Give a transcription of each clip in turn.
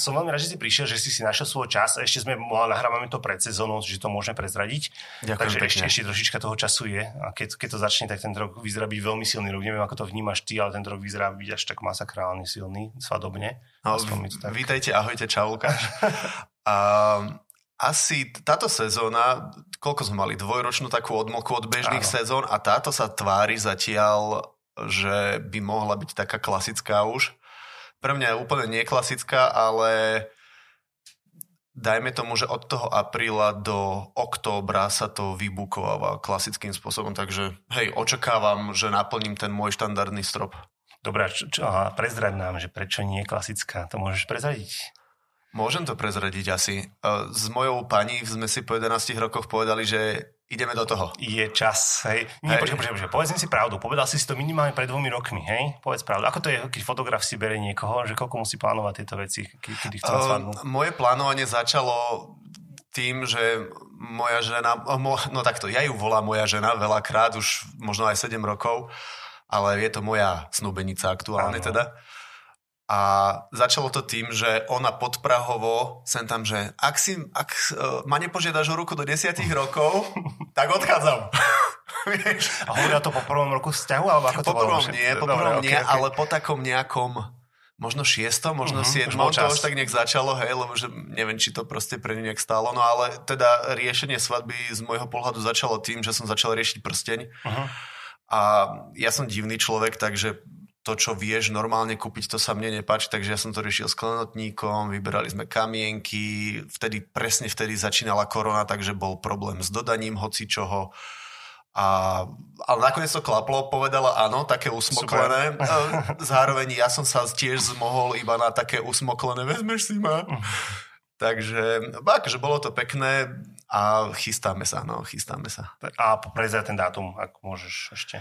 Som veľmi rád, že si prišiel, že si si našiel svoj čas. Ešte sme, nahrávame to pred sezónou, že to môžeme prezradiť. Ďakujem Takže pekne. ešte, ešte trošička toho času je. A keď, keď to začne, tak ten rok vyzerá byť veľmi silný rok. Neviem, ako to vnímaš ty, ale ten rok vyzerá byť až tak masakrálne silný, svadobne. No, tak- vítajte, ahojte, čau Lukáš. A, asi táto sezóna, koľko sme mali, dvojročnú takú odmlku od bežných Áno. sezón a táto sa tvári zatiaľ, že by mohla byť taká klasická už. Pre mňa je úplne neklasická, ale dajme tomu, že od toho apríla do októbra sa to vybukováva klasickým spôsobom, takže hej, očakávam, že naplním ten môj štandardný strop. Dobre, čo, čo, a prezrať nám, že prečo nie je klasická. To môžeš prezradiť. Môžem to prezradiť asi. E, S mojou pani sme si po 11 rokoch povedali, že ideme do toho. Je čas, hej. Nie, Hej. počkaj, počkaj, počkaj, povedz si pravdu. Povedal si si to minimálne pred dvomi rokmi, hej? Povedz pravdu. Ako to je, keď fotograf si berie niekoho, že koľko musí plánovať tieto veci, ke- kedy chce svadbu? Uh, moje plánovanie začalo tým, že moja žena, mo, no takto, ja ju volám moja žena veľakrát, už možno aj 7 rokov, ale je to moja snúbenica aktuálne Áno. teda. A začalo to tým, že ona podprahovo sem tam, že ak, si, ak uh, ma nepožiadaš o ruku do 10 rokov, tak odchádzam. A hovorila to po prvom roku vzťahu, alebo ako to Po bolo? prvom nie, po Dobre, prvom okej, nie, okej. ale po takom nejakom možno šiestom, možno uh-huh, siedmom, to už tak nejak začalo, hej, lebo že neviem, či to proste pre ňu nejak stálo, no ale teda riešenie svadby z môjho pohľadu začalo tým, že som začal riešiť prsteň Mhm. a ja som divný človek, takže to, čo vieš normálne kúpiť, to sa mne nepáči, takže ja som to riešil s klenotníkom, vyberali sme kamienky, vtedy, presne vtedy začínala korona, takže bol problém s dodaním hoci čoho. A, ale nakoniec to klaplo, povedala áno, také usmoklené. E, Zároveň ja som sa tiež zmohol iba na také usmoklené, vezmeš si ma. Takže, akože bolo to pekné a chystáme sa, no, chystáme sa. A prezrať ten dátum, ak môžeš ešte.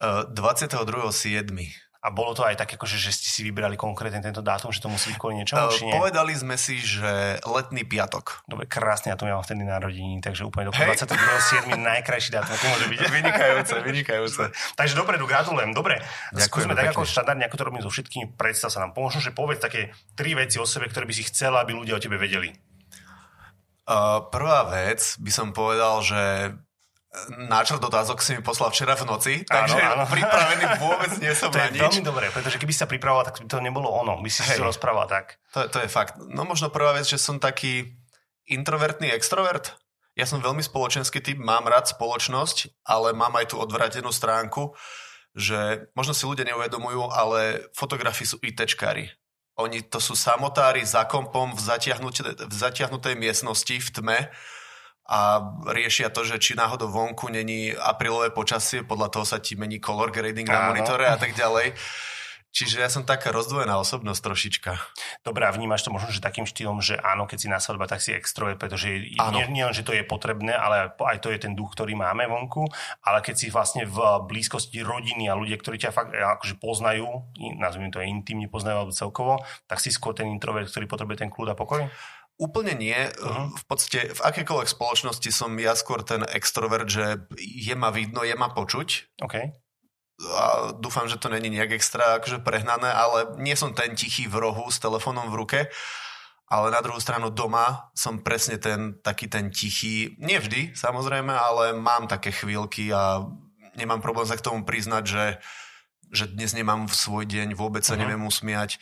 E, 22.7. A bolo to aj tak, akože, že ste si vybrali konkrétne tento dátum, že to musí byť kvôli niečomu, či E, nie? Povedali sme si, že letný piatok. Dobre, krásne, ja to mám vtedy narodení, takže úplne do Hej. 22.7. najkrajší dátum, aký môže byť. Vynikajúce, vynikajúce. Takže dopredu gratulujem. Dobre, Ďakujeme skúsme tak ako štandardne, ako to robím so všetkými. Predstav sa nám. Možno, že povedz také tri veci o sebe, ktoré by si chcela, aby ľudia o tebe vedeli. Uh, prvá vec by som povedal, že náčrt otázok si mi poslal včera v noci, takže áno. pripravený vôbec nie som To na je nič. veľmi dobré, pretože keby si sa pripravoval, tak by to nebolo ono. By si si Hej. to rozprával tak. To, to je fakt. No možno prvá vec, že som taký introvertný extrovert. Ja som veľmi spoločenský typ, mám rád spoločnosť, ale mám aj tú odvratenú stránku, že možno si ľudia neuvedomujú, ale fotografi sú ITčkári. Oni to sú samotári za kompom v, zatiahnutej, v zatiahnutej miestnosti v tme a riešia to, že či náhodou vonku není aprílové počasie, podľa toho sa ti mení color grading na monitore a tak ďalej. Čiže ja som taká rozdvojená osobnosť trošička. Dobre, a vnímaš to možno, že takým štýlom, že áno, keď si na svadba, tak si extrovert, pretože Áno. nie, nie len, že to je potrebné, ale aj to je ten duch, ktorý máme vonku, ale keď si vlastne v blízkosti rodiny a ľudia, ktorí ťa fakt eh, akože poznajú, nazvime to intimne poznajú alebo celkovo, tak si skôr ten introvert, ktorý potrebuje ten kľud a pokoj? Úplne nie. Mhm. V podstate v akékoľvek spoločnosti som ja skôr ten extrovert, že je ma vidno, je ma počuť. OK. A dúfam, že to není nejak extra akože prehnané, ale nie som ten tichý v rohu s telefónom v ruke. Ale na druhú stranu doma som presne ten taký ten tichý, nie vždy samozrejme, ale mám také chvíľky a nemám problém sa k tomu priznať, že, že dnes nemám v svoj deň, vôbec sa Mhm. neviem usmiať.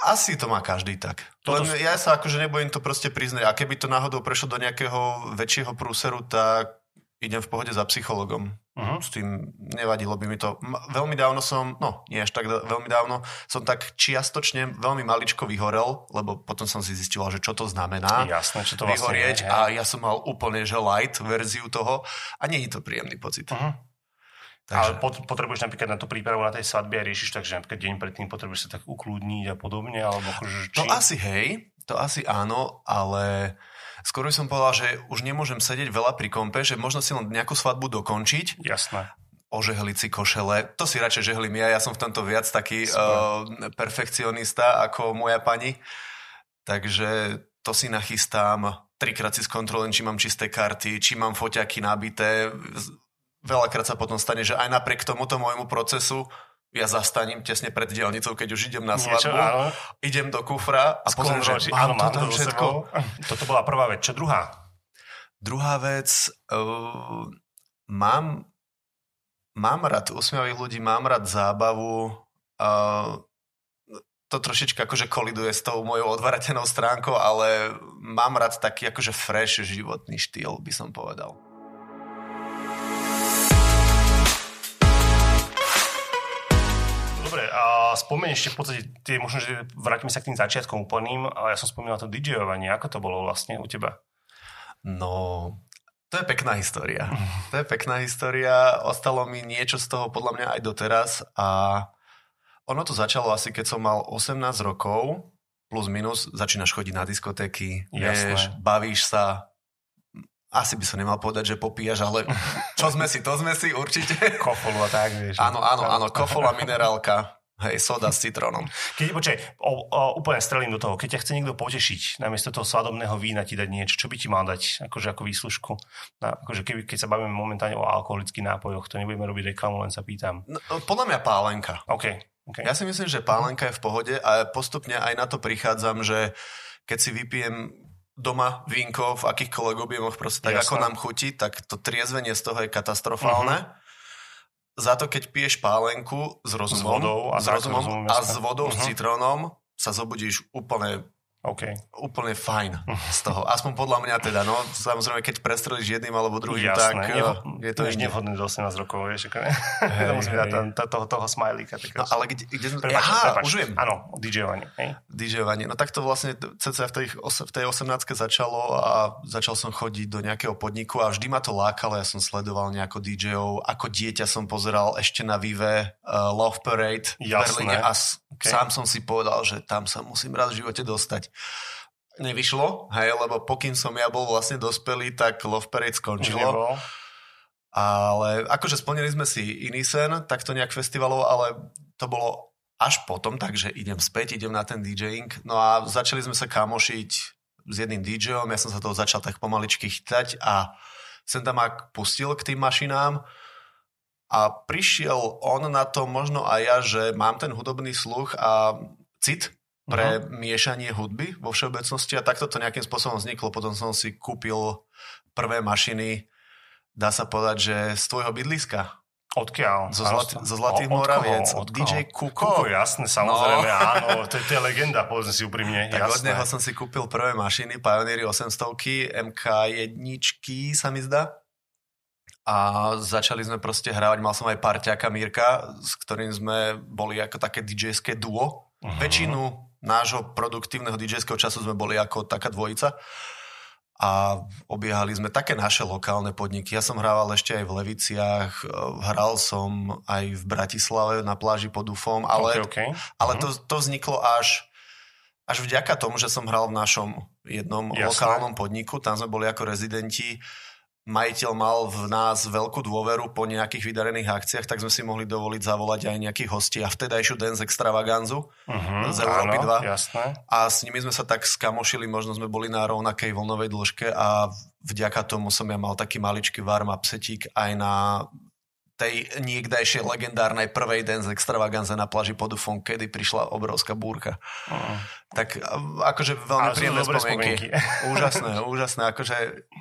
Asi to má každý tak. Toto Len ja sa akože nebojím to proste priznať. A keby to náhodou prešlo do nejakého väčšieho prúseru, tak idem v pohode za psychologom. Uh-huh. S tým nevadilo by mi to. Veľmi dávno som, no nie až tak veľmi dávno, som tak čiastočne veľmi maličko vyhorel, lebo potom som si zistil, že čo to znamená Jasné, čo to vlastne vyhorieť je. hej. a ja som mal úplne že light verziu toho a nie je to príjemný pocit. Uh-huh. Takže, Ale pot, potrebuješ napríklad na tú prípravu na tej svadbe a riešiš tak, že napríklad deň predtým potrebuješ sa tak ukludniť a podobne, alebo akože či... To asi hej, to asi áno, ale skôr by som povedal, že už nemôžem sedieť veľa pri kompe, že možno si len nejakú svadbu dokončiť, Jasné. ožehliť si košele. To si radšej žehlím ja, ja som v tomto viac taký uh, perfekcionista ako moja pani. Takže to si nachystám, trikrát si skontrolujem, či mám čisté karty, či mám foťaky nabité. Veľakrát sa potom stane, že aj napriek tomuto môjmu procesu ja zastaním tesne pred dielnicou, keď už idem na svadbu, idem do kufra a pozriem, že mám to tam všetko. Toto bola prvá vec. Čo druhá? Druhá vec, uh, mám, mám rád usmiavých ľudí, mám rád zábavu. Uh, to trošička akože koliduje s tou mojou odvaratenou stránkou, ale mám rád taký akože fresh životný štýl, by som povedal. A spomeň ešte v podstate, tie, možno, že vrátime sa k tým začiatkom úplným, ale ja som spomínal to DJovanie. Ako to bolo vlastne u teba? No, to je pekná história. To je pekná história. Ostalo mi niečo z toho podľa mňa aj doteraz a ono to začalo asi keď som mal 18 rokov, plus minus, začínaš chodiť na diskotéky, vieš, bavíš sa, asi by som nemal povedať, že popíjaš, ale čo sme si, to sme si určite. Kofolu a tak, vieš. Áno, áno, áno, kofola, minerálka, hej, soda s citrónom. Keď, počkaj, o, o, úplne strelím do toho. Keď ťa chce niekto potešiť, namiesto toho svadobného vína ti dať niečo, čo by ti mal dať akože ako výslužku? Na, akože keby, keď sa bavíme momentálne o alkoholických nápojoch, to nebudeme robiť reklamu, len sa pýtam. No, podľa mňa pálenka. OK. okay. Ja si myslím, že pálenka je v pohode a postupne aj na to prichádzam, že keď si vypijem doma vínko v akýchkoľvek objemoch, proste tak Jasné. ako nám chutí, tak to triezvenie z toho je katastrofálne. Za to, keď piješ pálenku s rozumom, S vodou a s rozumom a s vodou, s Mhm. citrónom, sa zobudíš úplne OK. úplne fajn z toho. Aspoň podľa mňa teda, no. Samozrejme, keď prestrelíš jedným alebo druhým, tak Jasné. eh, Nevo, je to inde. nevhodné do 18 rokov, vieš. Ako, to musíme dať hej. tam, to, toho, toho smajlíka. Tak No ale kde, kde sme... Prepač, Aha, prepač. už viem. Áno, DJovanie. Hej? DJovanie. No tak to vlastne cca v tej, v tej 18 začalo a začal som chodiť do nejakého podniku a vždy ma to lákalo. Ja som sledoval nejako DJov. Ako dieťa som pozeral ešte na Vive uh, Love Parade v Jasné. Berlíne a s- Ok. sám som si povedal, že tam sa musím raz v živote dostať. Nevyšlo, hej, lebo pokým som ja bol vlastne dospelý, tak Love Parade skončilo. nebol. Ale akože splnili sme si iný sen, takto nejak festivalov, ale to bolo až potom, takže idem späť, idem na ten DJing. No a začali sme sa kamošiť s jedným DJom, ja som sa toho začal tak pomaličky chytať a sem tam ak pustil k tým mašinám a prišiel on na to možno aj ja, že mám ten hudobný sluch a cit pre miešanie hudby vo všeobecnosti a takto to nejakým spôsobom vzniklo. Potom som si kúpil prvé mašiny, dá sa povedať, že z tvojho bydliska. Odkiaľ? Zo, zlat, zo Zlatých od? Moraviec. Od koho? DJ Kuko, Kuko. jasné, samozrejme, No. áno. To, je- to je legenda, povedzme si úprimne. Tak od jasné. neho som si kúpil prvé mašiny, Pioneery 800, MK1 sa mi zdá. A začali sme proste hrávať, mal som aj parťáka Mírka, s ktorým sme boli ako také DJ-ské duo. Mhm. Väčšinu nášho produktívneho DJ-ského času sme boli ako taká dvojica. A obiehali sme také naše lokálne podniky. Ja som hrával ešte aj v Leviciach, eh, hral som aj v Bratislave na pláži pod Ufom, ale OK, OK. ale Mhm. to, to vzniklo až, až vďaka tomu, že som hral v našom jednom Jasné. lokálnom podniku. Tam sme boli ako rezidenti. Majiteľ mal v nás veľkú dôveru po nejakých vydarených akciách, tak sme si mohli dovoliť zavolať aj nejakých hostí a vtedajšiu Dance Extravaganzu Mhm, z Európy áno, 2. Jasné. a s nimi sme sa tak skamošili, možno sme boli na rovnakej vlnovej dĺžke a vďaka tomu som ja mal taký maličký warm-up setík aj na tej niekdajšej legendárnej prvej dance extravaganze na pláži pod Ufom, kedy prišla obrovská búrka. Mhm. Tak akože veľmi Ale príjemné spomienky. spomienky. úžasné, úžasné. Akože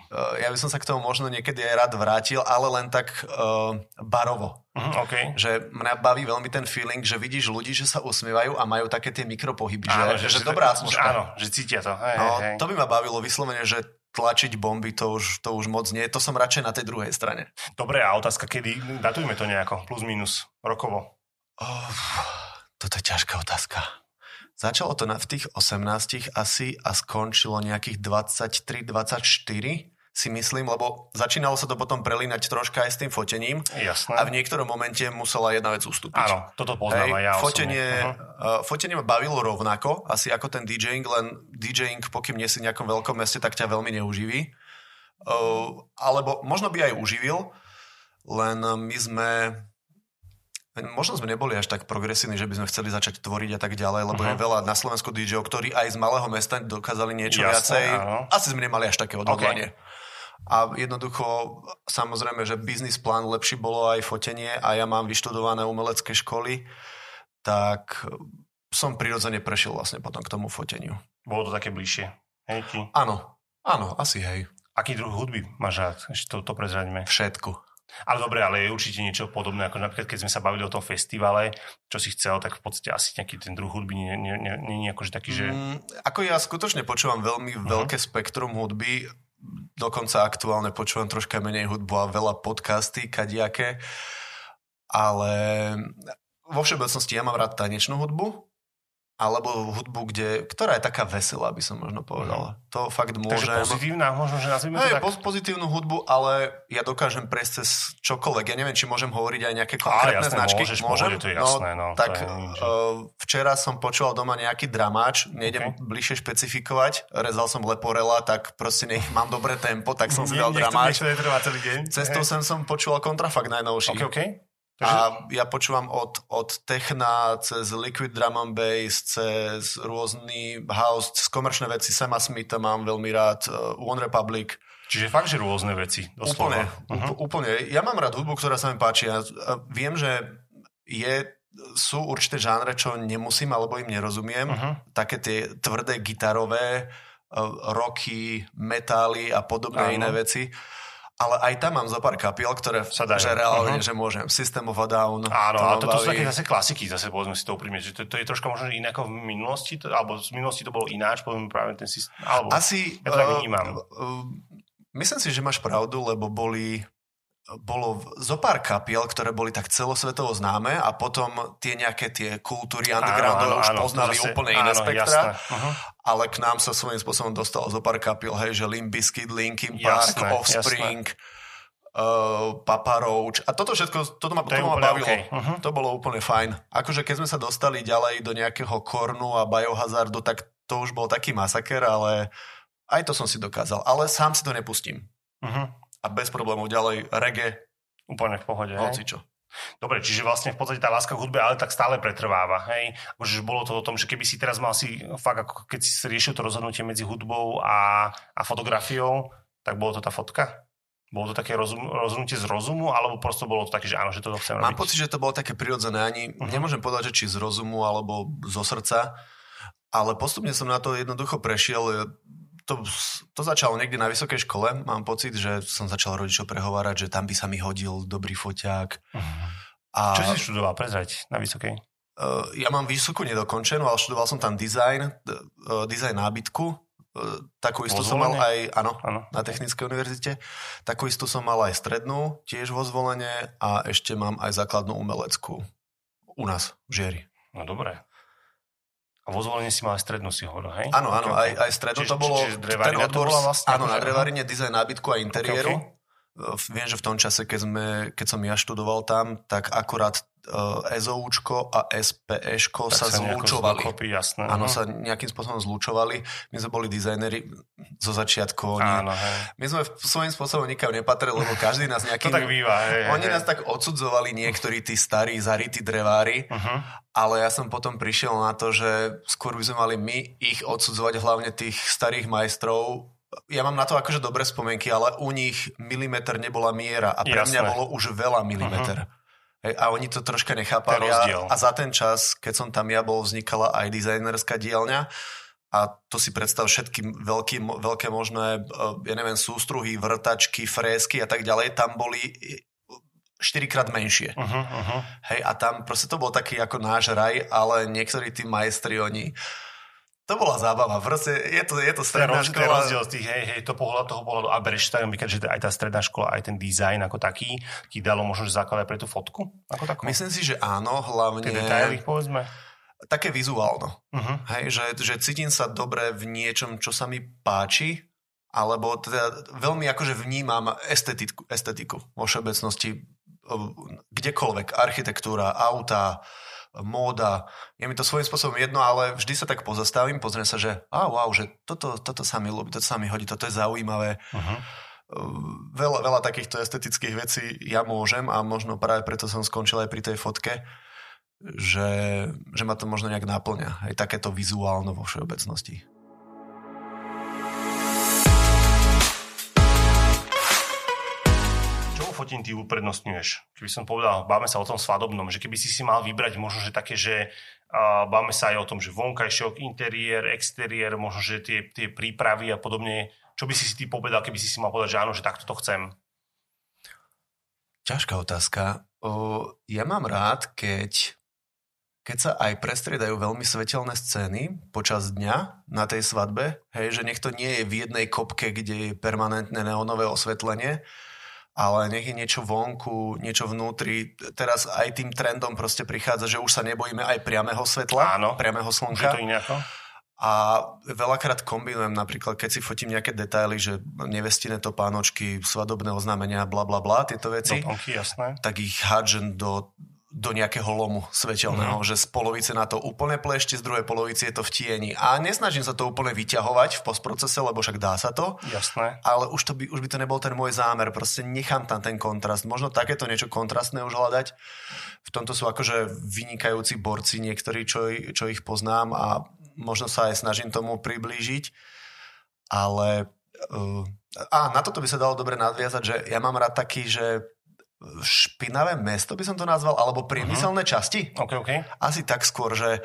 uh, ja by som sa k tomu možno niekedy aj rád vrátil, ale len tak uh, barovo. Mhm, OK. Že mňa baví veľmi ten feeling, že vidíš ľudí, že sa usmievajú a majú také tie mikropohyby, Áno, že, že, že dobrá atmosféra. Áno, že cítia to. Hej, No, hej. to by ma bavilo vyslovene, že tlačiť bomby, to už, to už moc nie. To som radšej na tej druhej strane. Dobre, a otázka, kedy? Datujme to nejako, plus minus, rokovo. Oh, toto je ťažká otázka. Začalo to na, v tých 18 asi a skončilo nejakých 23-24 si myslím, lebo začínalo sa to potom prelínať troška aj s tým fotením Jasné. a v niektorom momente musela jedna vec ustúpiť. Áno, toto poznám Hej, ja fotenie, osobne. Mhm. uh, fotenie ma bavilo rovnako, asi ako ten DJing, len DJing, pokým nie si v nejakom veľkom meste, tak ťa veľmi neuživí. Uh, alebo možno by aj uživil, len my sme možno sme neboli až tak progresívni, že by sme chceli začať tvoriť a tak ďalej, lebo Mhm. je veľa na Slovensku DJ, ktorí aj z malého mesta dokázali niečo Jasné, viacej. áno. Asi sme nemali až také odhodlanie. A jednoducho, samozrejme, že biznis plán lepší bolo aj fotenie a ja mám vyštudované umelecké školy, tak som prirodzene prešiel vlastne potom k tomu foteniu. Bolo to také bližšie. Hej, ti? Áno, áno, asi hej. Aký druh hudby máš rád? Ešte to, to prezraďme. Všetko. Ale dobre, ale je určite niečo podobné, ako napríklad keď sme sa bavili o tom festivale, čo si chcel, tak v podstate asi nejaký ten druh hudby nie, je akože taký, že... Mm, ako ja skutočne počúvam veľmi uh-huh. veľké spektrum hudby, dokonca aktuálne počúvam troška menej hudbu a veľa podcasty, kadiaké, ale vo všeobecnosti ja mám rád tanečnú hudbu, alebo hudbu, kde, ktorá je taká veselá, by som možno povedal. Mm. To fakt môžem. Takže pozitívna, možno, že nazvime to tak? pozitívnu hudbu, ale ja dokážem prejsť cez čokoľvek. Ja neviem, či môžem hovoriť aj nejaké konkrétne jasné, značky. Môžeš, môžem? Pohode, to je jasné, no, no tak je, uh, včera som počúval doma nejaký dramáč, nejdem okay. bližšie špecifikovať, rezal som leporela, tak proste nech mám dobré tempo, tak som si dal dramáč. Cestou sem som počúval kontrafakt najnovší. Okay, okay. A ja počúvam od, od techna cez liquid drum and bass, cez rôzny house, cez komerčné veci. Sama Smitha mám veľmi rád, uh, One Republic. Čiže fakt, že rôzne veci. Doslova. Úplne, uh-huh. úplne. Ja mám rád hudbu, ktorá sa mi páči. Ja viem, že je, sú určité žánre, čo nemusím alebo im nerozumiem. Uh-huh. Také tie tvrdé gitarové uh, roky, metály a podobné Áno. iné veci ale aj tam mám zo pár kapiel, ktoré sa dajú. že reálne, uh-huh. že môžem. System of a Down. Áno, ale toto sú také zase klasiky, zase povedzme si to úprimne, že to, to, je troška možno iné ako v minulosti, to, alebo z minulosti to bolo ináč, povedzme práve ten systém. Alebo, Asi, ja to tak vnímam. Uh, uh, myslím si, že máš pravdu, lebo boli bolo zo pár kapiel, ktoré boli tak celosvetovo známe a potom tie nejaké tie kultúry undergroundov už áno, poznali zase, úplne iné áno, spektra. Uh-huh. Ale k nám sa svojím spôsobom dostalo zo pár kapiel, hej, že Limp Bizkit, Linkin Park, jasné, Offspring, Uh, Papa Roach. A toto všetko, toto ma, to, to ma bavilo. Okay. Uh-huh. To bolo úplne fajn. Akože keď sme sa dostali ďalej do nejakého kornu a biohazardu, tak to už bol taký masaker, ale aj to som si dokázal. Ale sám si to nepustím. Uh-huh a bez problémov ďalej reggae. Úplne v pohode. Hoci čo. Dobre, čiže vlastne v podstate tá láska k hudbe ale tak stále pretrváva. Hej? Že bolo to o tom, že keby si teraz mal si fakt, ako keď si riešil to rozhodnutie medzi hudbou a, a fotografiou, tak bolo to tá fotka? Bolo to také rozum, rozhodnutie z rozumu, alebo prosto bolo to také, že áno, že toto chcem Mám robiť? Mám pocit, že to bolo také prirodzené. Ani uh-huh. nemôžem povedať, že či z rozumu, alebo zo srdca, ale postupne som na to jednoducho prešiel to, to začalo niekde na vysokej škole. Mám pocit, že som začal rodičov prehovárať, že tam by sa mi hodil dobrý foťák. Uh-huh. A, Čo si študoval, prezrať, na vysokej? Uh, ja mám vysokú nedokončenú, ale študoval som tam design, uh, design nábytku. Uh, takú istú som mal aj, áno, áno, na Technickej univerzite. Takú istú som mal aj strednú, tiež vo zvolenie a ešte mám aj základnú umeleckú u nás v Žieri. No dobre. A vo zvolení si mal aj strednú, si hovoril, hej? Áno, áno, aj, aj strednú čiže, to bolo... Čiže ten odbor, to bola vlastne... Áno, na drevarine, dizajn nábytku a interiéru. Okay, okay. Viem, že v tom čase, keď, sme, keď som ja študoval tam, tak akurát uh, SOUčko a SPEško sa, sa zlúčovali. Zlúkopy, jasné. Áno, no. sa nejakým spôsobom zlúčovali. My sme boli dizajneri zo začiatku. Oni, Áno, hej. My sme svojím spôsobom nikam nepatrili, lebo každý nás nejakým... to tak býva, hej, Oni hej. nás tak odsudzovali niektorí tí starí, zarytí drevári, uh-huh. ale ja som potom prišiel na to, že skôr by sme mali my ich odsudzovať, hlavne tých starých majstrov, ja mám na to akože dobré spomienky, ale u nich milimeter nebola miera a pre Jasné. mňa bolo už veľa milimeter. Uh-huh. Hej, a oni to troška nechápali. A, a za ten čas, keď som tam ja bol, vznikala aj dizajnerská dielňa a to si predstav všetky veľký, veľké možné, e, ja neviem, sústruhy, vrtačky, frézky a tak ďalej, tam boli štyrikrát menšie. Uh-huh, uh-huh. Hej, a tam proste to bol taký ako náš raj, ale niektorí tí majstri, oni to bola zábava. Proste je to, je to stredná škola. To rozdiel z tých, hej, hej, to pohľad, toho pohľadu. A bereš tak, že aj tá stredná škola, aj ten dizajn ako taký, ti dalo možno, základ aj pre tú fotku? Ako takú? Myslím si, že áno, hlavne... Tie detaily, povedzme. Také vizuálno. Uh-huh. Hej, že, že cítim sa dobre v niečom, čo sa mi páči, alebo teda veľmi akože vnímam estetiku, estetiku vo všeobecnosti kdekoľvek, architektúra, auta, móda. Je mi to svojím spôsobom jedno, ale vždy sa tak pozastavím, pozriem sa, že a wow, že toto, toto sa mi ľúbi, toto sa mi hodí, toto je zaujímavé. Uh-huh. Veľa, veľa takýchto estetických vecí ja môžem a možno práve preto som skončil aj pri tej fotke, že, že ma to možno nejak náplňa. Aj takéto vizuálno vo všeobecnosti. Fotení ty uprednostňuješ? Keby som povedal, báme sa o tom svadobnom, že keby si si mal vybrať možno, že také, že uh, báme sa aj o tom, že vonkajšok, interiér, exteriér, možno, že tie, tie prípravy a podobne. Čo by si si ty povedal, keby si si mal povedať, že áno, že takto to chcem? Ťažká otázka. O, ja mám rád, keď keď sa aj prestriedajú veľmi svetelné scény počas dňa na tej svadbe, hej, že nech to nie je v jednej kopke, kde je permanentné neonové osvetlenie, ale nech je niečo vonku, niečo vnútri. Teraz aj tým trendom proste prichádza, že už sa nebojíme aj priamého svetla, Áno, priamého slnka. to iné ako? A veľakrát kombinujem napríklad, keď si fotím nejaké detaily, že nevestine topánočky, svadobné oznámenia, bla bla bla, tieto veci, Doplnky, jasné. tak ich hádžem do do nejakého lomu svetelného, mm. že z polovice na to úplne plešte, z druhej polovice je to v tieni. A nesnažím sa to úplne vyťahovať v postprocese, lebo však dá sa to. Jasné. Ale už, to by, už by to nebol ten môj zámer, proste nechám tam ten kontrast. Možno takéto niečo kontrastné už hľadať. V tomto sú akože vynikajúci borci niektorí, čo, čo ich poznám a možno sa aj snažím tomu priblížiť. Ale uh, a na toto by sa dalo dobre nadviazať, že ja mám rád taký, že špinavé mesto by som to nazval, alebo priemyselné uh-huh. časti. Okay, okay. Asi tak skôr, že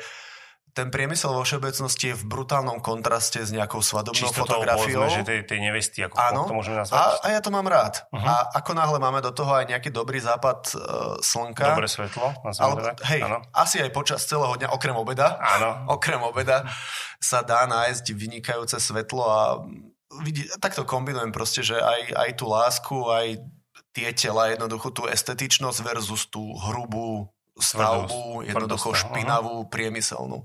ten priemysel vo všeobecnosti je v brutálnom kontraste s nejakou svadobnou Čisto fotografiou. Čisto že tej, tej nevesty, ako Áno, to môžeme nazvať. A, a ja to mám rád. Uh-huh. A ako náhle máme do toho aj nejaký dobrý západ uh, slnka. Dobré svetlo. Ale, hej, áno. asi aj počas celého dňa, okrem obeda. Áno. Okrem obeda sa dá nájsť vynikajúce svetlo a vidí, takto kombinujem proste, že aj, aj tú lásku, aj tie tela, jednoducho tú estetičnosť versus tú hrubú stavbu, jednoducho špinavú, priemyselnú.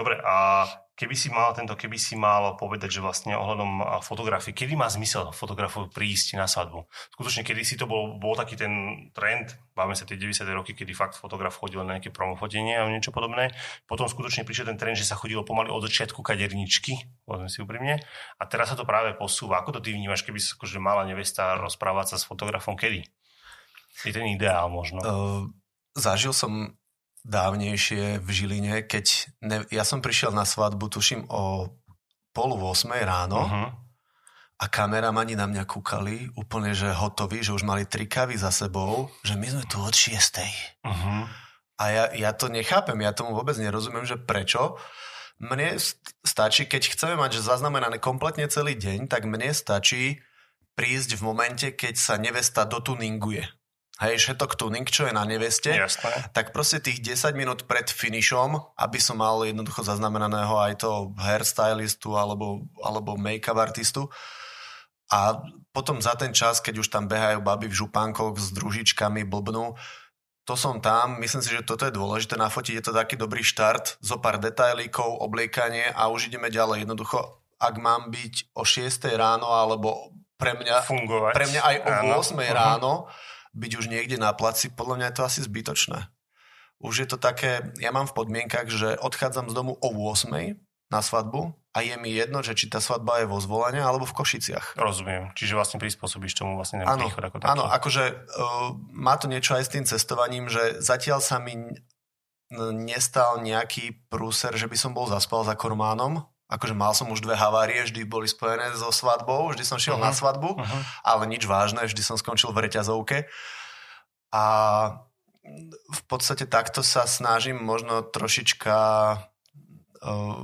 Dobre, a keby si mal tento, keby si mal povedať, že vlastne ohľadom fotografie, kedy má zmysel fotografu prísť na svadbu? Skutočne, kedy si to bol, bol taký ten trend, báme sa tie 90. roky, kedy fakt fotograf chodil na nejaké promofotenie a niečo podobné. Potom skutočne prišiel ten trend, že sa chodilo pomaly od začiatku kaderničky, povedzme si úprimne. A teraz sa to práve posúva. Ako to ty vnímaš, keby si akože mala nevesta rozprávať sa s fotografom kedy? Je ten ideál možno. Uh, zažil som dávnejšie v Žiline, keď ne, ja som prišiel na svadbu, tuším, o pol 8 ráno uh-huh. a kameramani na mňa kúkali úplne, že hotoví, že už mali tri kavy za sebou, že my sme tu od 6. Uh-huh. A ja, ja to nechápem, ja tomu vôbec nerozumiem, že prečo. Mne stačí, keď chceme mať že zaznamenané kompletne celý deň, tak mne stačí prísť v momente, keď sa nevesta dotuninguje hej, šetok tuning, čo je na neveste, Jasné. tak proste tých 10 minút pred finišom, aby som mal jednoducho zaznamenaného aj to hairstylistu alebo, alebo make-up artistu, a potom za ten čas, keď už tam behajú baby v župánkoch s družičkami, blbnú, to som tam, myslím si, že toto je dôležité nafotiť, je to taký dobrý štart, zo pár detailíkov, obliekanie a už ideme ďalej. Jednoducho, ak mám byť o 6 ráno, alebo pre mňa, Fungovať. pre mňa aj o áno. 8 uh-huh. Byť už niekde na placi, podľa mňa je to asi zbytočné. Už je to také, ja mám v podmienkach, že odchádzam z domu o 8 na svadbu a je mi jedno, že či tá svadba je vo zvolenia alebo v Košiciach. Rozumiem. Čiže vlastne prispôsobíš tomu vlastne ten áno, príchod ako taký. Áno, akože uh, má to niečo aj s tým cestovaním, že zatiaľ sa mi nestal nejaký prúser, že by som bol zaspal za kormánom, akože mal som už dve havárie, vždy boli spojené so svadbou, vždy som šiel uh-huh. na svadbu, uh-huh. ale nič vážne, vždy som skončil v reťazovke. A v podstate takto sa snažím možno trošička uh,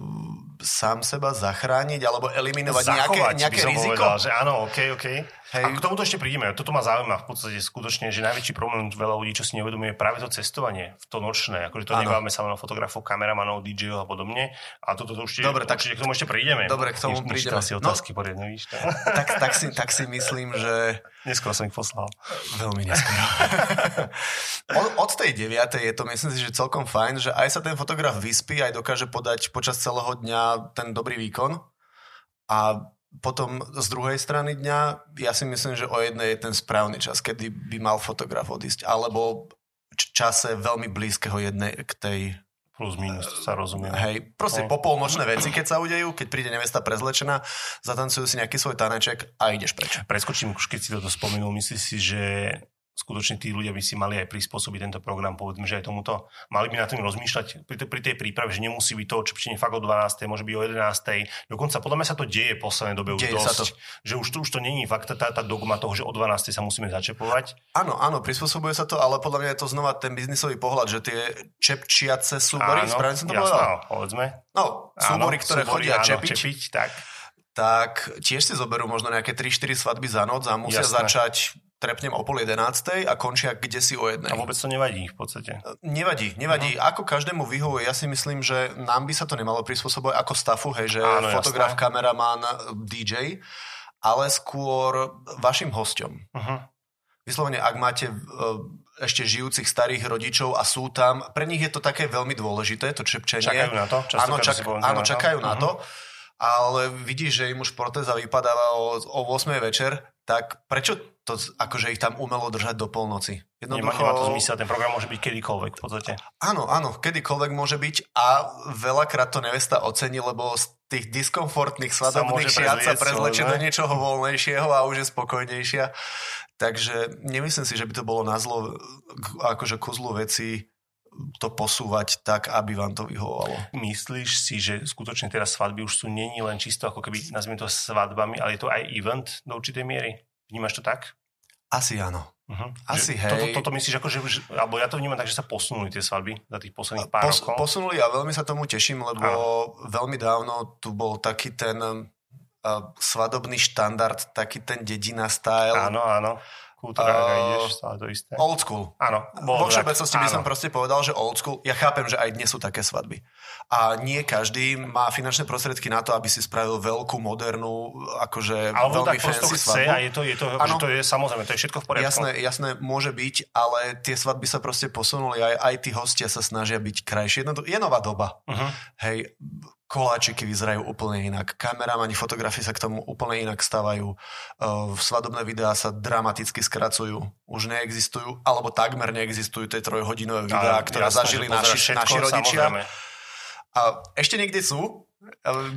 sám seba zachrániť alebo eliminovať Zachovať, nejaké, nejaké riziko. Povedal, že áno, OK, OK. Hej. A k tomuto ešte prídeme. Toto ma zaujíma v podstate skutočne, že najväčší problém veľa ľudí, čo si neuvedomuje, je práve to cestovanie, v to nočné. Akože to nebávame sa len o fotografov, kameramanov, DJov a podobne. A toto to určite, Dobre, tak, určite k tomu ešte prídeme. Dobre, k tomu než, prídeme. Si otázky no, poriadne, víš. tak, tak, si, tak si myslím, že... Neskoro som ich poslal. Veľmi neskoro. od, od tej 9. je to, myslím si, že celkom fajn, že aj sa ten fotograf vyspí, aj dokáže podať počas celého dňa ten dobrý výkon. A potom z druhej strany dňa, ja si myslím, že o jednej je ten správny čas, kedy by mal fotograf odísť, alebo čase veľmi blízkeho jednej k tej plus minus, sa rozumie. Hej, proste no. popolnočné veci, keď sa udejú, keď príde nevesta prezlečená, zatancujú si nejaký svoj taneček a ideš preč. Preskočím, už keď si toto spomenul, myslíš si, že skutočne tí ľudia by si mali aj prispôsobiť tento program, povedzme, že aj tomuto. Mali by na tým rozmýšľať pri, pri tej príprave, že nemusí byť to odčepčenie fakt o 12. môže byť o 11. Dokonca podľa mňa sa to deje v poslednej dobe už deje dosť. Sa to. Že už, už to není fakt tá, tá dogma toho, že o 12. sa musíme začepovať. Áno, áno, prispôsobuje sa to, ale podľa mňa je to znova ten biznisový pohľad, že tie čepčiace súbory, správne som to jasná, povedal? povedzme. No, súbory, áno, ktoré súbory, chodia áno, čepiť, čepiť tak tak tiež si zoberú možno nejaké 3-4 svadby za noc a musia Jasné. začať trepnem o pol jedenástej a končia kde si o jednej. A vôbec to nevadí v podstate. Nevadí, nevadí. No. Ako každému vyhovuje, ja si myslím, že nám by sa to nemalo prispôsobovať ako stafu, hej, že Áno, fotograf, jasné. kameraman, DJ, ale skôr vašim hosťom. Uh-huh. Vyslovene, ak máte uh, ešte žijúcich starých rodičov a sú tam, pre nich je to také veľmi dôležité, to čepčenie. Čakajú na to? áno, čak, áno, čakajú na to. Uh-huh ale vidíš, že im už protéza vypadáva o, o 8 večer, tak prečo to akože ich tam umelo držať do polnoci? Jednoducho... Nemá, nemá to zmysel, ten program môže byť kedykoľvek v podstate. Áno, áno, kedykoľvek môže byť a veľakrát to nevesta ocení, lebo z tých diskomfortných svadobných šiat sa prezlečie do niečoho voľnejšieho a už je spokojnejšia. Takže nemyslím si, že by to bolo na zlo akože kuzlu veci to posúvať tak, aby vám to vyhovovalo. Myslíš si, že skutočne teraz svadby už sú není len čisto ako keby, nazvime to svadbami, ale je to aj event do určitej miery? Vnímaš to tak? Asi áno. Uh-huh. Asi, že, hej. Toto, toto myslíš, ako, že, alebo ja to vnímam tak, že sa posunuli tie svadby za tých posledných pár Pos, rokov? Posunuli a veľmi sa tomu teším, lebo ano. veľmi dávno tu bol taký ten uh, svadobný štandard, taký ten dedina style. Áno, áno kultúra, uh, ideš, stále to isté. Old school. Áno. Vo všeobecnosti by som proste povedal, že old school. Ja chápem, že aj dnes sú také svadby. A nie každý má finančné prostriedky na to, aby si spravil veľkú, modernú, akože Alebo veľmi tak fancy chce svadbu. a je to, je to, že to je samozrejme, to je všetko v poriadku. Jasné, jasné, môže byť, ale tie svadby sa proste posunuli, aj, aj tí hostia sa snažia byť krajšie. Je nová doba. Uh-huh. Hej, koláčiky vyzerajú úplne inak, kameramani, fotografii sa k tomu úplne inak stavajú, uh, svadobné videá sa dramaticky skracujú, už neexistujú, alebo takmer neexistujú tie trojhodinové videá, ktoré jasné, zažili naši, naši rodičia. Samozrejme. A ešte niekde sú,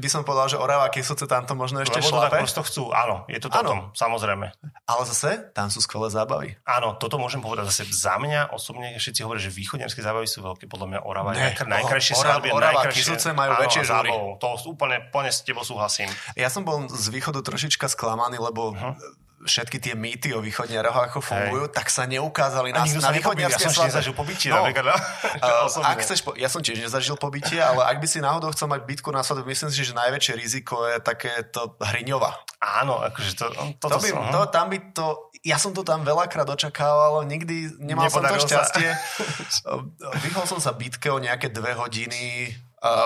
by som povedal, že Orava Kysuce tam to možno ešte Lebo šlape. prosto chcú, áno, je to tom, samozrejme. Ale zase, tam sú skvelé zábavy. Áno, toto môžem povedať zase za mňa osobne, všetci hovoria, že východňarské zábavy sú veľké, podľa mňa Orava je najkr- najkrajšie svadby. Orava Kysuce majú áno, väčšie žúry. To úplne, plne s tebou súhlasím. Ja som bol z východu trošička sklamaný, lebo uh-huh všetky tie mýty o východniaroch, ako fungujú, Hej. tak sa neukázali na, na východniarské Ja nezažil pobytie, no, napríklad. Uh, ak chceš, po, ja som tiež nezažil pobytie, ale ak by si náhodou chcel mať bytku na svadbu, myslím si, že najväčšie riziko je takéto hriňova. Áno, akože to, to, to, by, som, to, tam by to, ja som to tam veľakrát očakával, nikdy nemal Nepodaril som to šťastie. Vyhol som sa bitke o nejaké dve hodiny,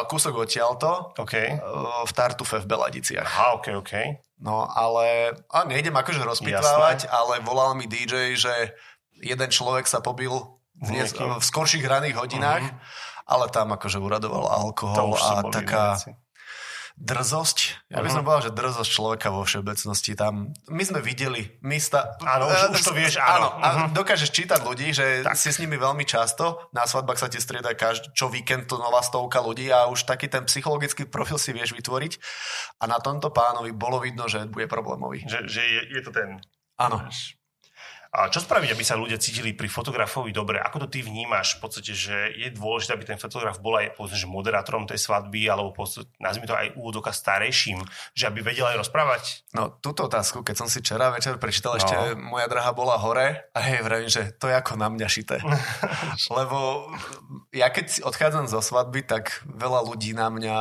kúsok odtiaľto, okay. uh, v Tartufe v Beladiciach. Aha, ok, ok. No ale, a nejdem akože rozpitvávať, ale volal mi DJ, že jeden človek sa pobil dnes, v skorších raných hodinách, uh-huh. ale tam akože uradoval alkohol a taká... Veci drzosť. Ja by som uh-huh. povedal, že drzosť človeka vo všeobecnosti tam... My sme videli, my sta... Áno, už, už to vieš, áno. áno uh-huh. mhm. dokážeš čítať ľudí, že tak. si s nimi veľmi často, na svadbách sa ti strieda každý, čo víkend to nová stovka ľudí a už taký ten psychologický profil si vieš vytvoriť a na tomto pánovi bolo vidno, že bude problémový. Že, že je, je to ten... Áno. A čo spraviť, aby sa ľudia cítili pri fotografovi dobre? Ako to ty vnímaš v podstate, že je dôležité, aby ten fotograf bol aj povedzme, že moderátorom tej svadby, alebo podstate, nazvime to aj úvodoka starejším, že aby vedel aj rozprávať? No, túto otázku, keď som si včera večer prečítal, no. ešte moja drahá bola hore a hej, vravím, že to je ako na mňa šité. Lebo ja keď odchádzam zo svadby, tak veľa ľudí na mňa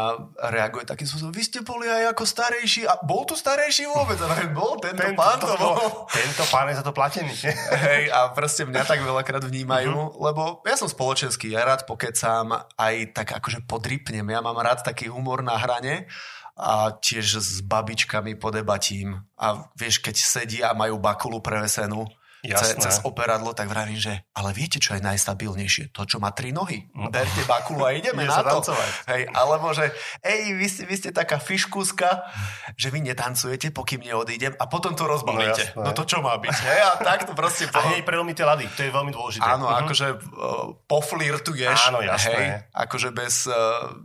reaguje takým spôsobom, vy ste boli aj ako starejší a bol tu starejší vôbec? A bol tento, tento pán to bol. Tento pán je za to platený. Hej, a proste mňa tak veľakrát vnímajú, uh-huh. lebo ja som spoločenský, ja rád pokecám, aj tak akože podrypnem, ja mám rád taký humor na hrane a tiež s babičkami podebatím a vieš, keď sedia a majú bakulu prevesenú, Jasné. cez operadlo, tak vravím, že ale viete, čo je najstabilnejšie? To, čo má tri nohy. No. Berte bakulu a ideme na to. Hej, alebo že, ej, vy, vy ste taká fiškúska, že vy netancujete, pokým neodídem a potom to rozbalíte. No, no to čo má byť? Hej, a tak to proste... Po... A hej, prelomíte lady, to je veľmi dôležité. Áno, uh-huh. akože uh, poflirtuješ. Áno, jasné. Hej, akože bez... Uh,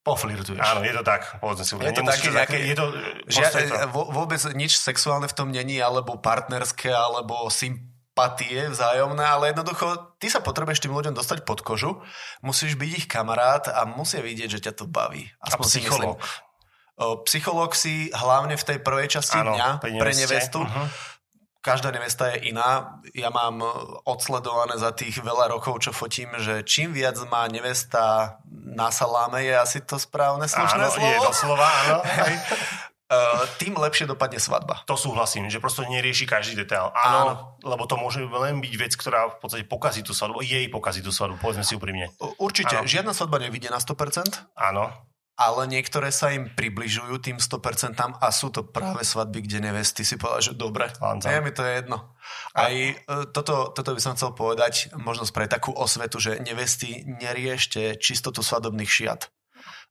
poflirtuješ. Áno, je to tak, povedzme si. Je to také nejaké, je to, žia, to. vôbec nič sexuálne v tom není, alebo partnerské, alebo sym, sympatie vzájomné, ale jednoducho ty sa potrebuješ tým ľuďom dostať pod kožu, musíš byť ich kamarát a musia vidieť, že ťa to baví. Aspoň a psycholog. Psycholog si hlavne v tej prvej časti ano, dňa pre nevestu. Uh-huh. Každá nevesta je iná. Ja mám odsledované za tých veľa rokov, čo fotím, že čím viac má nevesta na saláme, je asi to správne slušné áno, slovo. je to slova, áno. Uh, tým lepšie dopadne svadba. To súhlasím, že prosto nerieši každý detail. Áno, Áno, lebo to môže len byť vec, ktorá v podstate pokazí tú svadbu, jej pokazí tú svadbu, povedzme si úprimne. Určite, Áno. žiadna svadba nevidie na 100%. Áno. Ale niektoré sa im približujú tým 100% a sú to práve svadby, kde nevesty si povedali, že dobre, ja mi to je jedno. Aj e, toto, toto by som chcel povedať, možno spraviť takú osvetu, že nevesty neriešte čistotu svadobných šiat.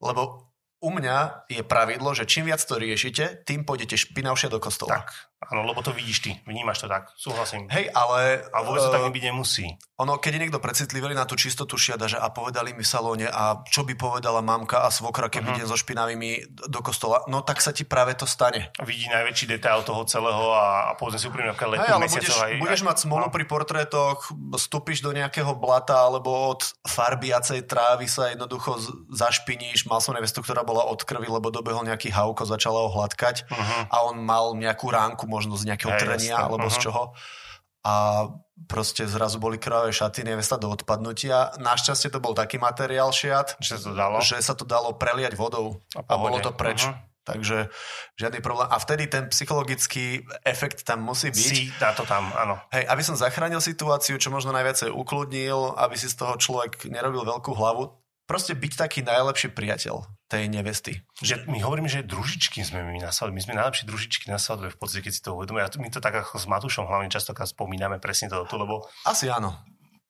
Lebo u mňa je pravidlo, že čím viac to riešite, tým pôjdete špinavšie do kostola. Tak, áno, lebo to vidíš ty, vnímaš to tak, súhlasím. Hej, ale... A vôbec to tak byť nemusí. Ono, keď je niekto precitlivý na tú čistotu šiada, že a povedali mi v salóne a čo by povedala mamka a svokra, keby uh-huh. idem so špinavými do kostola, no tak sa ti práve to stane. Vidí najväčší detail toho celého a, a povedzme si úprimne, aké letú hey, budeš, aj, budeš mať smolu no. pri portrétoch, vstúpiš do nejakého blata alebo od farbiacej trávy sa jednoducho zašpiníš. Mal som nevestu, ktorá bola od krvi, lebo dobehol nejaký hauko, začala ho hladkať uh-huh. a on mal nejakú ránku možno z nejakého hey, trenia alebo uh-huh. z čoho a proste zrazu boli krvavé šaty, nevesta do odpadnutia. Našťastie to bol taký materiál šiat, že to dalo, že sa to dalo preliať vodou a, a bolo to preč. Uh-huh. Takže žiadny problém. A vtedy ten psychologický efekt tam musí byť. Si dá to tam, áno. Hej, aby som zachránil situáciu, čo možno najviacej ukludnil, aby si z toho človek nerobil veľkú hlavu. Proste byť taký najlepší priateľ tej nevesty. Že my hovoríme, že družičky sme my na svadbe. My sme najlepšie družičky na svadbe v podstate, keď si to uvedomíme. A my to tak ako s Matušom hlavne častokrát spomíname presne toto, lebo... Asi áno.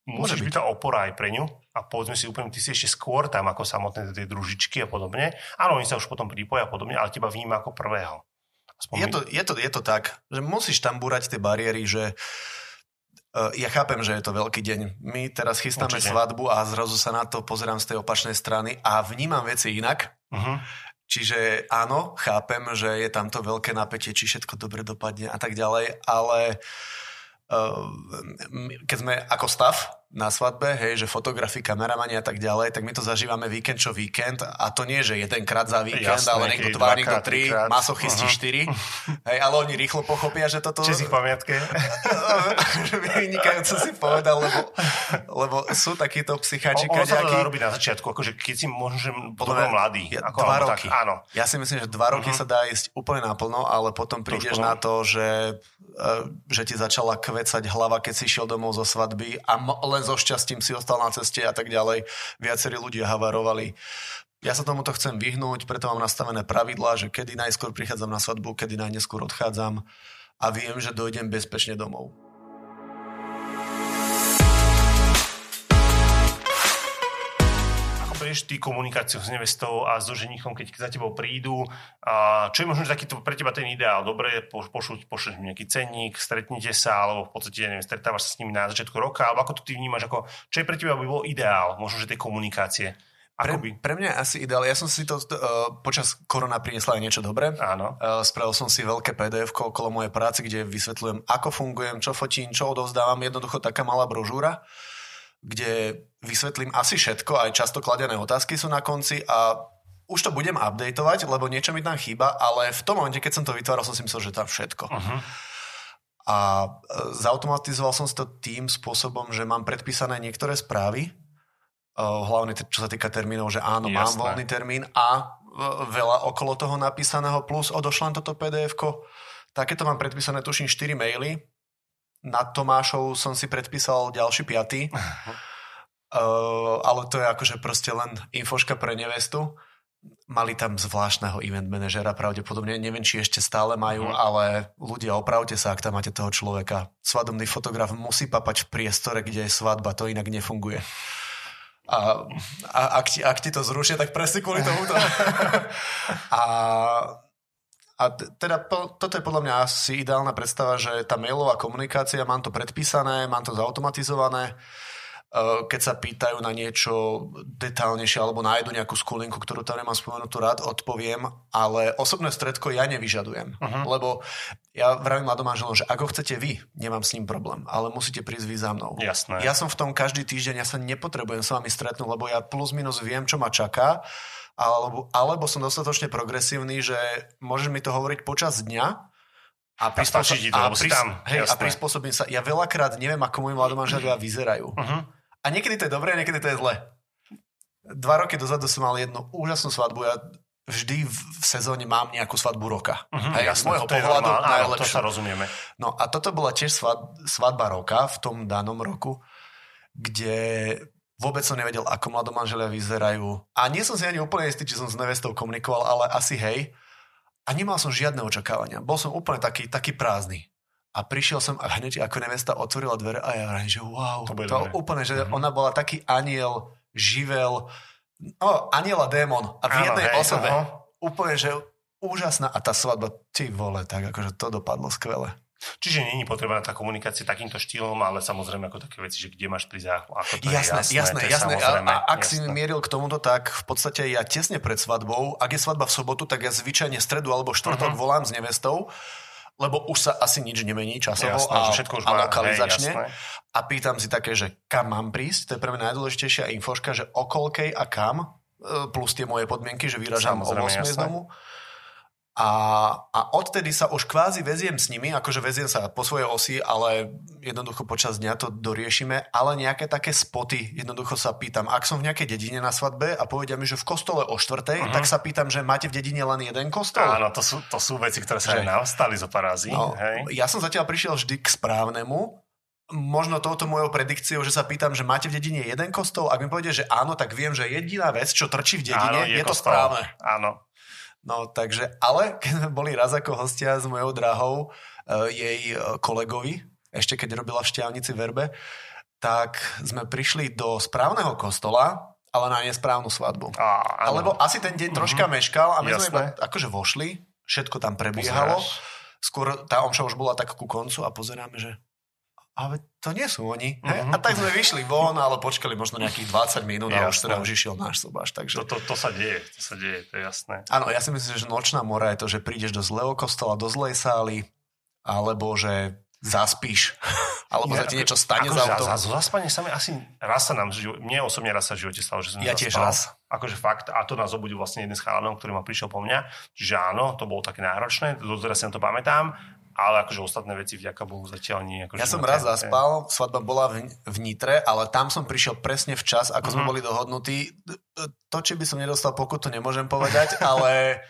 Môžeš byť tá opora aj pre ňu a povedzme si úplne, ty si ešte skôr tam ako samotné tie družičky a podobne. Áno, oni sa už potom pripoja a podobne, ale teba vníma ako prvého. je to, je, to, je to tak, že musíš tam búrať tie bariéry, že uh, ja chápem, že je to veľký deň. My teraz chystáme Určite. svadbu a zrazu sa na to pozerám z tej opačnej strany a vnímam veci inak. Uh-huh. Čiže áno, chápem, že je tam to veľké napätie, či všetko dobre dopadne a tak ďalej, ale uh, keď sme ako stav na svadbe, hej, že fotografii, kameramani a tak ďalej, tak my to zažívame víkend čo víkend a to nie, že jedenkrát za víkend, Jasné, ale niekto dva, niekto tri, masochisti uh-huh. štyri, hej, ale oni rýchlo pochopia, že toto... Či si pamiatke. Vynikajúco si povedal, lebo, lebo sú takíto psychači. Ono sa to dá robiť na začiatku, akože keď si možno potom mladý. Ja, ako, dva roky. Tak, áno. Ja si myslím, že dva roky uh-huh. sa dá ísť úplne naplno, ale potom prídeš na to, že, eh, že ti začala kvecať hlava, keď si šiel domov zo svadby a len len so šťastím si ostal na ceste a tak ďalej. Viacerí ľudia havarovali. Ja sa tomuto chcem vyhnúť, preto mám nastavené pravidlá, že kedy najskôr prichádzam na svadbu, kedy najneskôr odchádzam a viem, že dojdem bezpečne domov. Rieš ty komunikáciu s nevestou a so ženichom, keď za tebou prídu? A čo je možno taký pre teba ten ideál? Dobre, pošleš pošleš nejaký cenník, stretnete sa, alebo v podstate, neviem, stretávaš sa s nimi na začiatku roka, alebo ako to ty vnímaš, ako, čo je pre teba by bol ideál, možno, že tej komunikácie? Pre, pre mňa asi ideál. Ja som si to uh, počas korona priniesla aj niečo dobré. Áno. Uh, spravil som si veľké PDF okolo mojej práce, kde vysvetľujem, ako fungujem, čo fotím, čo odovzdávam. Jednoducho taká malá brožúra kde vysvetlím asi všetko, aj často kladené otázky sú na konci a už to budem updateovať, lebo niečo mi tam chýba, ale v tom momente, keď som to vytváral, som si myslel, že tam všetko. Uh-huh. A e, zautomatizoval som si to tým spôsobom, že mám predpísané niektoré správy, e, hlavne čo sa týka termínov, že áno, Jasné. mám voľný termín a e, veľa okolo toho napísaného, plus odošlem toto pdf Takéto mám predpísané, tuším, 4 maily, nad Tomášov som si predpísal ďalší piaty. Uh, ale to je akože proste len infoška pre nevestu. Mali tam zvláštneho event manažera, pravdepodobne, neviem, či ešte stále majú, mm. ale ľudia, opravte sa, ak tam máte toho človeka. Svadobný fotograf musí papať v priestore, kde je svadba, to inak nefunguje. A, a ak, ti, ak ti to zrušia, tak presne kvôli tomuto. a a teda po, toto je podľa mňa asi ideálna predstava, že tá mailová komunikácia, mám to predpísané, mám to zautomatizované keď sa pýtajú na niečo detálnejšie alebo nájdu nejakú skulinku, ktorú tam nemám spomenutú rád, odpoviem, ale osobné stredko ja nevyžadujem, uh-huh. lebo ja vravím mladom manželom, že ako chcete vy, nemám s ním problém, ale musíte prísť vy za mnou. Jasné. Ja som v tom každý týždeň, ja sa nepotrebujem s vami stretnúť, lebo ja plus minus viem, čo ma čaká, alebo, alebo som dostatočne progresívny, že môžeš mi to hovoriť počas dňa, a, prispôsobím, a, prís- tam, hej, a prispôsobím sa. Ja veľakrát neviem, ako moji mladomanželia vyzerajú. Uh-huh. A niekedy to je dobré, a niekedy to je zle. Dva roky dozadu som mal jednu úžasnú svadbu. Ja vždy v, v sezóne mám nejakú svadbu roka. Uh-huh, Hej, jasné, z môjho pohľadu áno, to sa rozumieme. No a toto bola tiež svad, svadba roka v tom danom roku, kde vôbec som nevedel, ako mladomanželia vyzerajú. A nie som si ani úplne istý, či som s nevestou komunikoval, ale asi hej. A nemal som žiadne očakávania. Bol som úplne taký, taký prázdny. A prišiel som a hneď ako nevesta otvorila dvere a ja vrajím, že wow, to, to úplne, že uh-huh. ona bola taký aniel, živel, no, aniel a démon. A v Áno, jednej hej, osobe. Uh-huh. Úplne, že úžasná. A tá svadba, ty vole, tak akože to dopadlo skvele. Čiže není potrebná tá komunikácia takýmto štýlom, ale samozrejme ako také veci, že kde máš prísť ako to jasné, je jasné, jasné. A, a ak jasné. si mieril k tomuto, tak v podstate ja tesne pred svadbou, ak je svadba v sobotu, tak ja zvyčajne stredu alebo štvrtok uh-huh. volám s nevestou, lebo už sa asi nič nemení časovo jasné, a, všetko už a lokalizačne. Hej, a pýtam si také, že kam mám prísť, to je pre mňa najdôležitejšia infoška, že okolkej a kam, e, plus tie moje podmienky, že vyražám o 8 z domu. A, a odtedy sa už kvázi veziem s nimi, akože veziem sa po svojej osi, ale jednoducho počas dňa to doriešime, ale nejaké také spoty, jednoducho sa pýtam, ak som v nejakej dedine na svadbe a povedia mi, že v kostole o štvrtej, uh-huh. tak sa pýtam, že máte v dedine len jeden kostol? Áno, to sú, to sú veci, ktoré sa že... nastali zo parazí. No, hej. Ja som zatiaľ prišiel vždy k správnemu, možno touto mojou predikciou, že sa pýtam, že máte v dedine jeden kostol, ak mi povede, že áno, tak viem, že jediná vec, čo trčí v dedine, áno, je, je to správne. Áno, No takže, ale keď sme boli raz ako hostia s mojou drahou, uh, jej uh, kolegovi, ešte keď robila v Šťavnici Verbe, tak sme prišli do správneho kostola, ale na nesprávnu svadbu. A, Alebo asi ten deň troška mm-hmm. meškal a my Jasné. sme iba akože vošli, všetko tam prebiehalo. Pozeráš. Skôr tá omša už bola tak ku koncu a pozeráme, že ale to nie sú oni. Uh-huh. A tak sme vyšli von, ale počkali možno nejakých 20 minút a už teda už išiel náš sobáš. Takže... To, to, to, sa deje, to sa deje, to je jasné. Áno, ja si myslím, že nočná mora je to, že prídeš do zlého kostola, do zlej sály, alebo že zaspíš, alebo ja, sa ti niečo stane za autom. Za, za zaspanie sa mi asi raz sa nám, mne osobne raz sa v živote stalo, že som Ja zaspal. tiež raz. Akože fakt, a to nás obudil vlastne jeden z chalanov, ktorý ma prišiel po mňa, že áno, to bolo také náročné, dodnes si na to pamätám, ale akože ostatné veci vďaka Bohu zatiaľ nie. Akože ja som raz zaspal, svadba bola v, v Nitre, ale tam som prišiel presne včas, ako mm-hmm. sme mhm. boli dohodnutí. To, či by som nedostal pokutu, nemôžem povedať, ale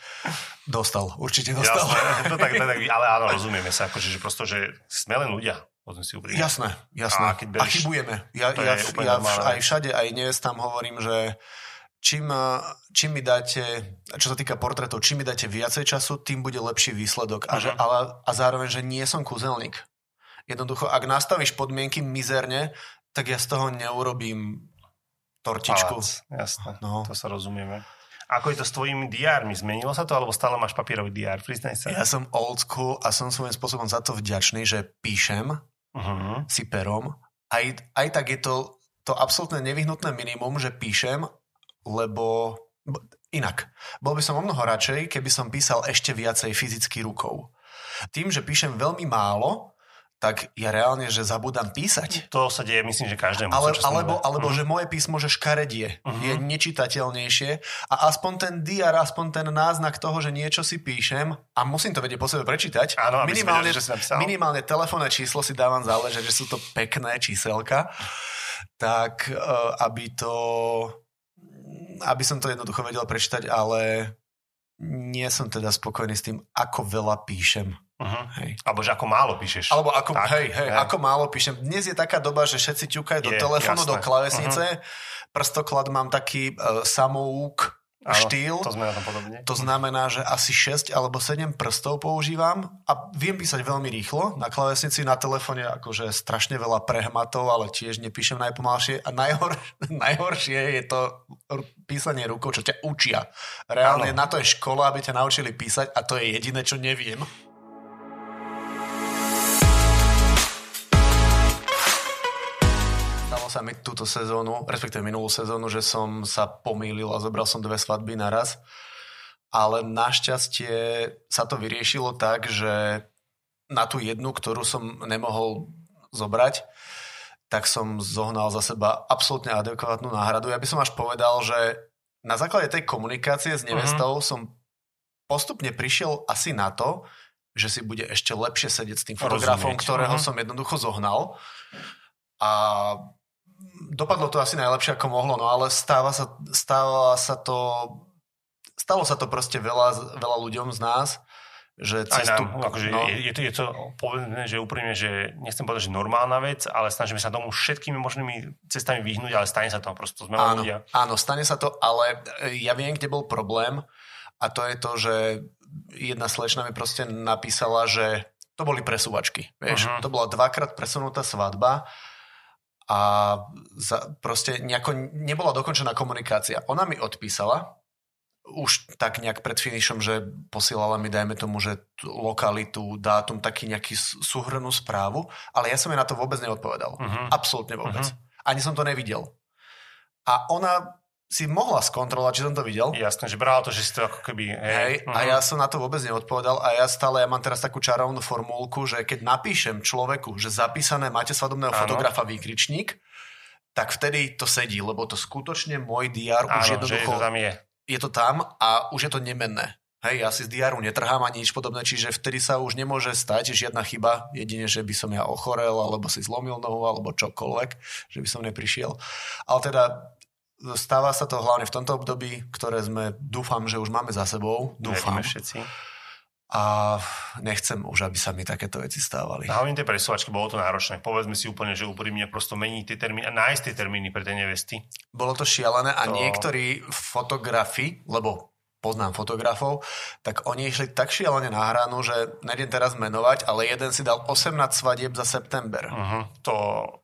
dostal, určite dostal. Jasné, to tak, to tak, ale áno, rozumieme sa, akože, že prosto, že sme len ľudia. Si jasné, jasné. A, a chybujeme. Ja, ja, ja aj všade, aj dnes tam hovorím, že čím, čím mi dáte, čo sa týka portrétov, čím mi dáte viacej času, tým bude lepší výsledok. A, že, mhm. ale, a zároveň, že nie som kúzelník. Jednoducho, ak nastavíš podmienky mizerne, tak ja z toho neurobím tortičku. Palác, jasné, no. to sa rozumieme. Ako je to s tvojimi diármi? Zmenilo sa to, alebo stále máš papierový diár? Priznaj sa. Ja som old school a som svojím spôsobom za to vďačný, že píšem uh-huh. si perom. Aj, aj tak je to to absolútne nevyhnutné minimum, že píšem lebo inak. Bol by som o mnoho radšej, keby som písal ešte viacej fyzicky rukou. Tým, že píšem veľmi málo, tak ja reálne, že zabudám písať. To sa deje, myslím, že každému. Ale, alebo, alebo uh-huh. že moje písmo, že škaredie, uh-huh. je nečitateľnejšie a aspoň ten diar, aspoň ten náznak toho, že niečo si píšem a musím to vedieť po sebe prečítať. Áno, minimálne, vedel, že minimálne telefónne číslo si dávam záležať, že sú to pekné číselka, tak uh, aby to aby som to jednoducho vedel prečítať, ale nie som teda spokojný s tým, ako veľa píšem. Uh-huh. Hej. Alebo že ako málo píšeš. Alebo ako, tak, hej, hej, hej, ako málo píšem. Dnes je taká doba, že všetci ťukajú do telefónu, do klavesnice. Uh-huh. Prstoklad mám taký uh, samouk, Áno, štýl. To sme na tom podobne. To znamená, že asi 6 alebo 7 prstov používam a viem písať veľmi rýchlo. Na klavesnici, na telefóne akože strašne veľa prehmatov, ale tiež nepíšem najpomalšie. A najhor, najhoršie je to písanie rukou, čo ťa učia. Reálne Áno. na to je škola, aby ťa naučili písať a to je jediné, čo neviem. Sa mi túto sezónu, respektíve minulú sezónu, že som sa pomýlil a zobral som dve svadby naraz. Ale našťastie sa to vyriešilo tak, že na tú jednu, ktorú som nemohol zobrať, tak som zohnal za seba absolútne adekvátnu náhradu. Ja by som až povedal, že na základe tej komunikácie s nevestou uh-huh. som postupne prišiel asi na to, že si bude ešte lepšie sedieť s tým fotografom, Rozumieť. ktorého uh-huh. som jednoducho zohnal. A dopadlo to asi najlepšie, ako mohlo, no ale stáva sa, stáva sa to stalo sa to proste veľa, veľa ľuďom z nás že cestu... Aj nám, akože no. je, je, to, je to povedané, že úprimne, že nechcem povedať, že normálna vec, ale snažíme sa tomu všetkými možnými cestami vyhnúť, ale stane sa to prosto, sme áno, ľudia. Áno, stane sa to, ale e, ja viem, kde bol problém a to je to, že jedna slečna mi proste napísala, že to boli presúvačky. Vieš, uh-huh. to bola dvakrát presunutá svadba a za, proste nejako nebola dokončená komunikácia. Ona mi odpísala, už tak nejak pred finišom, že posielala mi, dajme tomu, že lokalitu, dátum, taký nejaký súhrnú správu, ale ja som jej na to vôbec neodpovedal. Uh-huh. Absolútne vôbec. Uh-huh. Ani som to nevidel. A ona si mohla skontrolovať, či som to videl. Jasné, že brala to, že si to ako keby... Hej, hej uh-huh. a ja som na to vôbec neodpovedal a ja stále, ja mám teraz takú čarovnú formulku, že keď napíšem človeku, že zapísané máte svadobného ano. fotografa výkričník, tak vtedy to sedí, lebo to skutočne môj diár už jednoducho... Že to tam je je to tam a už je to nemenné. Hej, ja si z diáru netrhám ani nič podobné, čiže vtedy sa už nemôže stať žiadna chyba, jedine, že by som ja ochorel, alebo si zlomil nohu, alebo čokoľvek, že by som neprišiel. Ale teda stáva sa to hlavne v tomto období, ktoré sme, dúfam, že už máme za sebou. Dúfam. všetci a nechcem už, aby sa mi takéto veci stávali. A hlavne tie presúvačky, bolo to náročné. Povedzme si úplne, že úprimne prosto meniť tie termíny a nájsť tie termíny pre tie nevesty. Bolo to šialené a to... niektorí fotografi, lebo poznám fotografov, tak oni išli tak šialene na hranu, že nejdem teraz menovať, ale jeden si dal 18 svadieb za september. Uh-huh. To,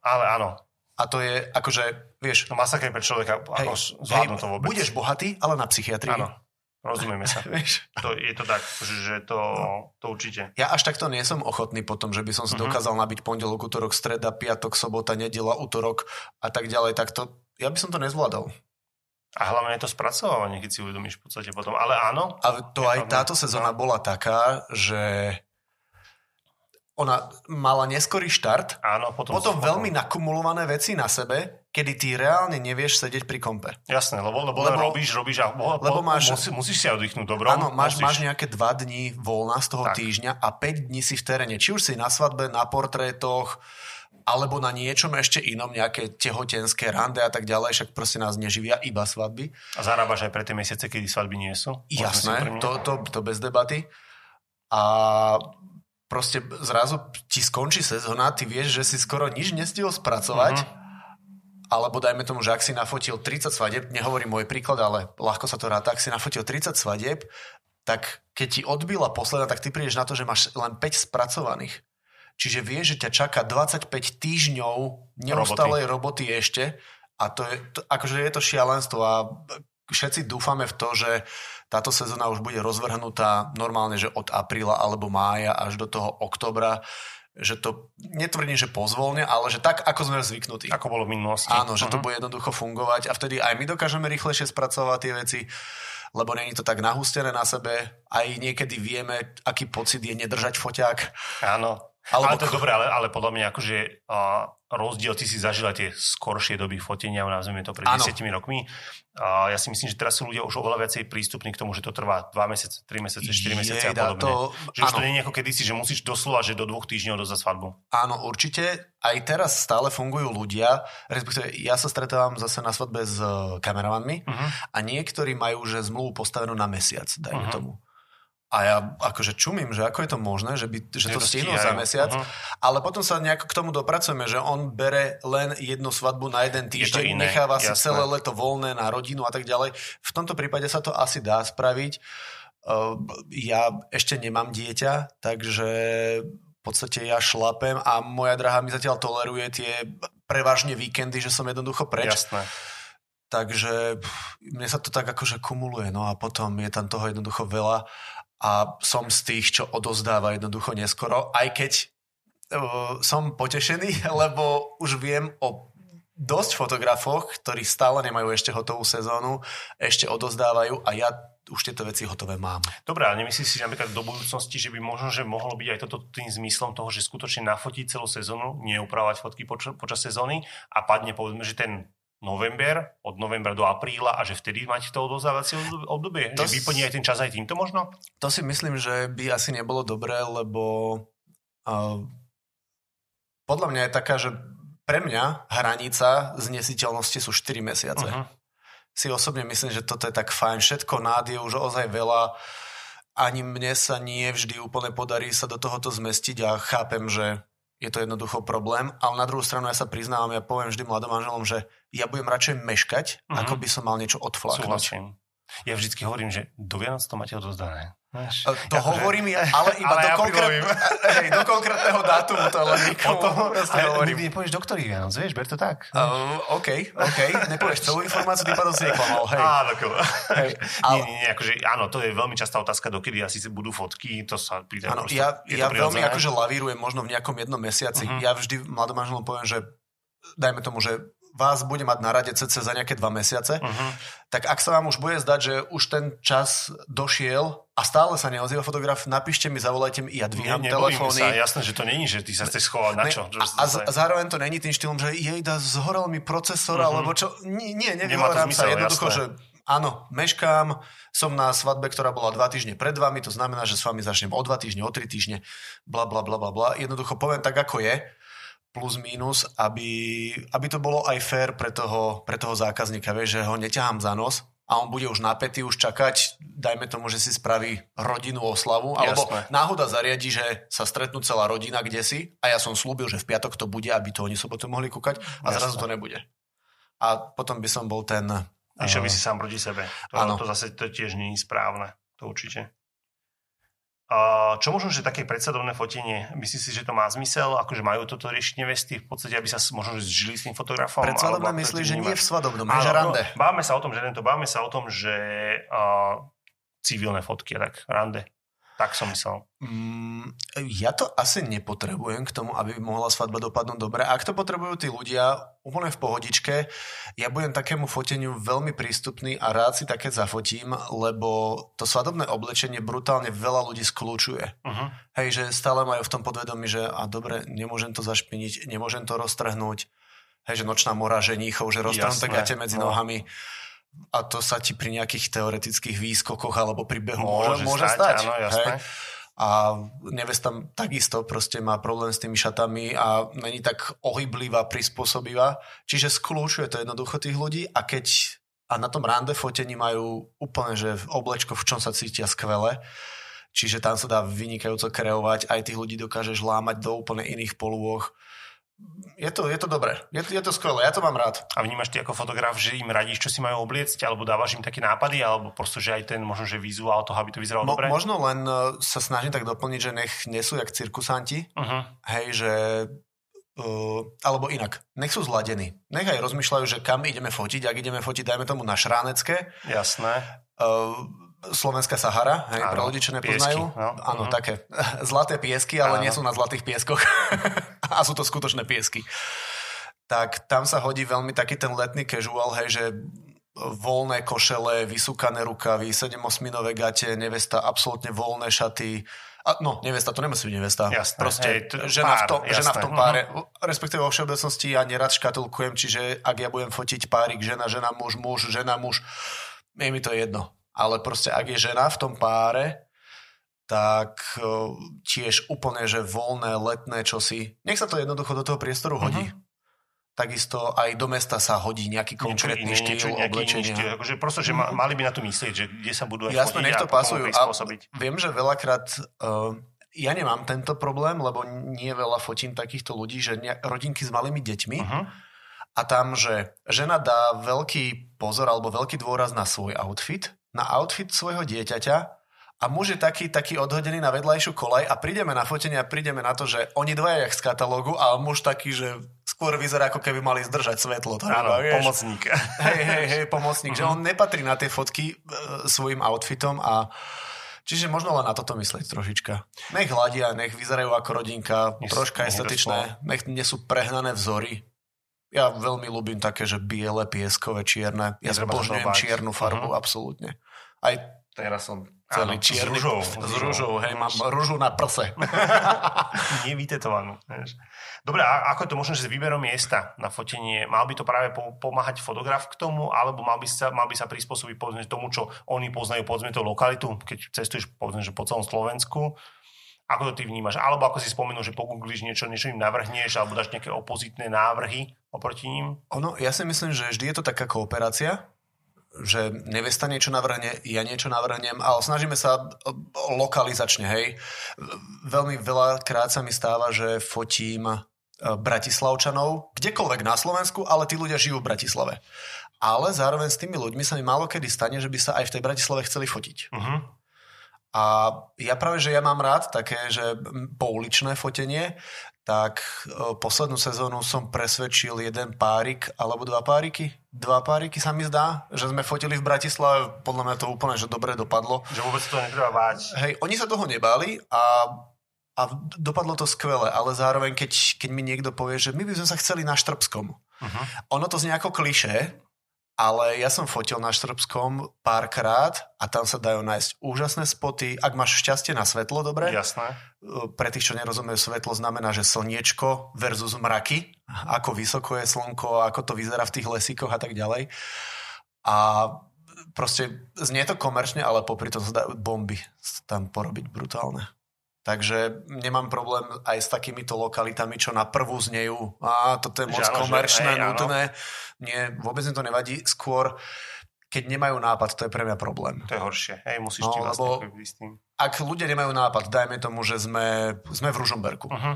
ale áno. A to je akože, vieš... To masaké pre človeka, hej, ako zvládnu to vôbec. Budeš bohatý, ale na psychiatrii. Áno. Rozumieme sa. to, je to tak, že to, to určite. Ja až takto nie som ochotný potom, že by som si uh-huh. dokázal nabiť pondelok, útorok, streda, piatok, sobota, nedela, útorok a tak ďalej. Tak to, ja by som to nezvládal. A hlavne je to spracovávanie, keď si uvedomíš v podstate potom. Ale áno. Ale to aj táto sezóna no. bola taká, že ona mala neskorý štart, Áno, potom, potom veľmi nakumulované veci na sebe, kedy ty reálne nevieš sedieť pri kompe. Jasné, lebo, lebo, lebo robíš, robíš a lebo, lebo máš, musí, musíš si oddychnúť dobro. Áno, máš, máš nejaké dva dní voľna z toho tak. týždňa a 5 dní si v teréne. Či už si na svadbe, na portrétoch, alebo na niečom ešte inom, nejaké tehotenské rande a tak ďalej, však proste nás neživia iba svadby. A zarábaš aj pre tie mesiace, kedy svadby nie sú? Jasné, to, to, to bez debaty. A proste zrazu ti skončí sezóna, ty vieš, že si skoro nič nestihol spracovať, uh-huh. alebo dajme tomu, že ak si nafotil 30 svadeb, nehovorím môj príklad, ale ľahko sa to ráta, ak si nafotil 30 svadeb, tak keď ti odbila posledná, tak ty prídeš na to, že máš len 5 spracovaných. Čiže vieš, že ťa čaká 25 týždňov neustálej roboty. roboty ešte a to je, to, akože je to šialenstvo a všetci dúfame v to, že táto sezóna už bude rozvrhnutá normálne, že od apríla alebo mája až do toho oktobra že to netvrdím, že pozvolne, ale že tak, ako sme zvyknutí. Ako bolo v minulosti. Áno, že uh-huh. to mhm. bude jednoducho fungovať a vtedy aj my dokážeme rýchlejšie spracovať tie veci, lebo není to tak nahustené na sebe. Aj niekedy vieme, aký pocit je nedržať foťák. Áno, alebo... Ale to je dobré, ale, ale podľa mňa akože uh, rozdiel, ty si zažila tie skoršie doby fotenia, nazvime to pred desiatimi rokmi. Uh, ja si myslím, že teraz sú ľudia už oveľa viacej prístupní k tomu, že to trvá 2 mesiace, 3 mesiace, 4 mesiace a podobne. To, že už to nie je ako kedysi, že musíš doslova, že do dvoch týždňov dozať svadbu. Áno, určite. Aj teraz stále fungujú ľudia, respektíve ja sa stretávam zase na svadbe s kameramanmi uh-huh. a niektorí majú že zmluvu postavenú na mesiac, dajme uh-huh. tomu. A ja akože čumím, že ako je to možné, že, by, že to stihnú za mesiac, uh-huh. ale potom sa nejako k tomu dopracujeme, že on bere len jednu svadbu na jeden týždeň, necháva jasné. si celé leto voľné na rodinu a tak ďalej. V tomto prípade sa to asi dá spraviť. Uh, ja ešte nemám dieťa, takže v podstate ja šlapem a moja drahá mi zatiaľ toleruje tie prevažne víkendy, že som jednoducho preč. Jasné. Takže mne sa to tak akože kumuluje, no a potom je tam toho jednoducho veľa a som z tých, čo odozdáva jednoducho neskoro, aj keď uh, som potešený, lebo už viem o dosť fotografoch, ktorí stále nemajú ešte hotovú sezónu, ešte odozdávajú a ja už tieto veci hotové mám. Dobre, ale nemyslíš si napríklad do budúcnosti, že by možno, že mohlo byť aj toto tým zmyslom toho, že skutočne nafotiť celú sezónu, neupravať fotky poč- počas sezóny a padne povedzme, že ten november, od novembra do apríla a že vtedy mať to odozávacie obdobie? To že vyplní aj ten čas aj týmto možno? To si myslím, že by asi nebolo dobré, lebo uh, podľa mňa je taká, že pre mňa hranica znesiteľnosti sú 4 mesiace. Uh-huh si osobne myslím, že toto je tak fajn. Všetko nád je už ozaj veľa. Ani mne sa nie vždy úplne podarí sa do tohoto zmestiť a chápem, že je to jednoducho problém, ale na druhú stranu ja sa priznávam, ja poviem vždy mladom manželom, že ja budem radšej meškať, mm-hmm. ako by som mal niečo odflaknúť. Súhlasím. Ja vždycky hovorím, že do Vianoc to máte odozdané. Máš, to hovorím, ale iba ale do, ja konkrét, hej, do konkrétneho dátumu to len nikomu proste hovorím. Nikdy nepovieš do ktorých Vianoc, vieš, ber to tak. Uh, OK, OK, nepovieš celú informáciu, ty pádom si neklamal, hej. Á, hej. Ale... Nie, nie, akože áno, to je veľmi častá otázka, dokedy asi budú fotky, to sa pýta. Áno, ja, ja veľmi akože lavírujem možno v nejakom jednom mesiaci. Uh-huh. Ja vždy mladom manželom poviem, že dajme tomu, že vás bude mať na rade cece za nejaké dva mesiace, uh-huh. tak ak sa vám už bude zdať, že už ten čas došiel a stále sa neozýva fotograf, napíšte mi, zavolajte mi, ja dvíham ne, telefóny. Sa, jasné, že to není, že ty sa chceš schovať na čo. Ne, a, a zároveň to není tým štýlom, že jej da, zhorel mi procesor, uh-huh. alebo čo. Nie, nie nevyhovorám sa. Jednoducho, jasné. že áno, meškám, som na svadbe, ktorá bola dva týždne pred vami, to znamená, že s vami začnem o dva týždne, o tri týždne, bla, bla, bla, bla, bla. Jednoducho poviem tak, ako je plus minus, aby, aby to bolo aj fair pre toho, pre toho zákazníka, vieš, že ho neťahám za nos a on bude už napätý, už čakať, dajme tomu, že si spraví rodinnú oslavu, alebo Jasné. náhoda zariadi, že sa stretnú celá rodina kde si a ja som slúbil, že v piatok to bude, aby to oni sobotu mohli kúkať a Jasné. zrazu to nebude. A potom by som bol ten... Išiel by si sám proti sebe. To, to zase to tiež nie je správne. To určite. Čo možno, že také predsadovné fotenie? Myslíš si, že to má zmysel? Akože majú toto riešiť nevesty v podstate, aby sa možno že zžili s tým fotografom? Predsadovné myslíš, že nie v svadobnom, že rande. No, báme sa o tom, že tento, báme sa o tom, že uh, civilné fotky, tak rande. Tak som myslel. Mm, ja to asi nepotrebujem k tomu, aby mohla svadba dopadnúť dobre. Ak to potrebujú tí ľudia úplne v pohodičke, ja budem takému foteniu veľmi prístupný a rád si také zafotím, lebo to svadobné oblečenie brutálne veľa ľudí skľúčuje. Uh-huh. Hej, že stále majú v tom podvedomí, že a dobre, nemôžem to zašpiniť, nemôžem to roztrhnúť. Hej, že nočná mora ženíchov, že roztrhnuté gate medzi no. nohami a to sa ti pri nejakých teoretických výskokoch alebo pri behu môže, môže stať. Áno, jasné. Hej? A nevesta takisto proste má problém s tými šatami a není tak ohyblivá, prispôsobivá. Čiže skľúčuje to jednoducho tých ľudí a keď a na tom rande fotení majú úplne, že v oblečko, v čom sa cítia skvele. Čiže tam sa dá vynikajúco kreovať, aj tých ľudí dokážeš lámať do úplne iných polôch je to, je to dobré, je, je to skvelé, ja to mám rád. A vnímaš ty ako fotograf, že im radíš, čo si majú obliecť, alebo dávaš im také nápady, alebo prosto, že aj ten možno, že vizuál toho, aby to vyzeralo Mo, dobre? Možno len uh, sa snažím tak doplniť, že nech nesú jak cirkusanti, uh-huh. hej, že Uh, alebo inak, nech sú zladení. Nech aj rozmýšľajú, že kam ideme fotiť, ak ideme fotiť, dajme tomu na Šránecké. Jasné. Uh, Slovenská Sahara, hej, pre ľudí, čo nepoznajú. No. Áno, uh-huh. také zlaté piesky, ale Áno. nie sú na zlatých pieskoch. a sú to skutočné piesky. Tak tam sa hodí veľmi taký ten letný casual, hej, že voľné košele, vysúkané rukavy, 7-osminové gate, nevesta absolútne voľné šaty. A, no, nevesta, to nemusí byť nevesta. Jasné, Proste hej, t- žena, pár, v to, žena v tom páre. Uh-huh. Respektíve vo všeobecnosti ja nerad škatulkujem, čiže ak ja budem fotiť párik žena, žena, muž, muž, žena, muž, je mi to jedno ale proste ak je žena v tom páre, tak tiež úplne, že voľné, letné čosi. Nech sa to jednoducho do toho priestoru hodí. Uh-huh. Takisto aj do mesta sa hodí nejaký konkrétny niečo iné, štýl niečo, oblečenia. Štýl, akože prosto, že uh-huh. mali by na to myslieť, že kde sa budú aj Jasne, nech to pasujú. A viem, že veľakrát uh, ja nemám tento problém, lebo nie veľa fotím takýchto ľudí, že ne, rodinky s malými deťmi uh-huh. a tam, že žena dá veľký pozor alebo veľký dôraz na svoj outfit, na outfit svojho dieťaťa a muž je taký, taký odhodený na vedľajšiu kolaj a prídeme na fotenie a prídeme na to, že oni dvaja jak z katalógu a muž taký, že skôr vyzerá ako keby mali zdržať svetlo. To Áno, vieš? pomocník. Hej, hej, hej, pomocník, uh-huh. že on nepatrí na tie fotky e, svojim outfitom a Čiže možno len na toto myslieť trošička. Nech hľadia, nech vyzerajú ako rodinka, nech troška estetičné, nech nie sú prehnané vzory. Ja veľmi ľúbim také, že biele, pieskové, čierne. Ja zbožňujem čiernu farbu, Mhm. absolútne. Aj teraz som celý Áno, s čierny. ružou. S ružou, hej, mám ružu na prse. Nevytetovanú. vieš. Dobre, a ako je to možné, že s výberom miesta na fotenie, mal by to práve po- pomáhať fotograf k tomu, alebo mal by sa, mal by sa prispôsobiť povedzme tomu, čo oni poznajú, povedzme tú lokalitu, keď cestuješ povedzme, že po celom Slovensku, ako to ty vnímaš? Alebo ako si spomenul, že pogooglíš niečo, niečo im navrhneš, alebo dáš nejaké opozitné návrhy oproti ním? Ono, ja si myslím, že vždy je to taká kooperácia, že nevesta niečo navrhne, ja niečo navrhnem, ale snažíme sa lokalizačne, hej. Veľmi veľakrát sa mi stáva, že fotím e, Bratislavčanov, kdekoľvek na Slovensku, ale tí ľudia žijú v Bratislave. Ale zároveň s tými ľuďmi sa mi málo kedy stane, že by sa aj v tej Bratislave chceli fotiť. Uh-huh. A ja práve, že ja mám rád také, že pouličné fotenie, tak e, poslednú sezónu som presvedčil jeden párik alebo dva páriky. Dva páriky sa mi zdá, že sme fotili v Bratislave, podľa mňa to úplne, že dobre dopadlo. Že vôbec to netreba báť. Hej, oni sa toho nebali a, a dopadlo to skvele, ale zároveň, keď, keď mi niekto povie, že my by sme sa chceli na Štrbskom. Uh-huh. Ono to znie ako kliše, ale ja som fotil na Štrbskom párkrát a tam sa dajú nájsť úžasné spoty. Ak máš šťastie na svetlo, dobre? Jasné. Pre tých, čo nerozumejú, svetlo znamená, že slniečko versus mraky, ako vysoko je slnko, ako to vyzerá v tých lesíkoch a tak ďalej. A proste znie to komerčne, ale popri tom sa dajú bomby tam porobiť brutálne. Takže nemám problém aj s takýmito lokalitami, čo na prvú znejú. A toto je moc Že že- komerčné, áno. nutné. Nie, vôbec mi to nevadí. Skôr, keď nemajú nápad, to je pre mňa problém. To je horšie. Hej, musíš No, ty vlastne lebo- ako s tým. Ak ľudia nemajú nápad, dajme tomu, že sme, sme v Ružomberku. Uh-huh.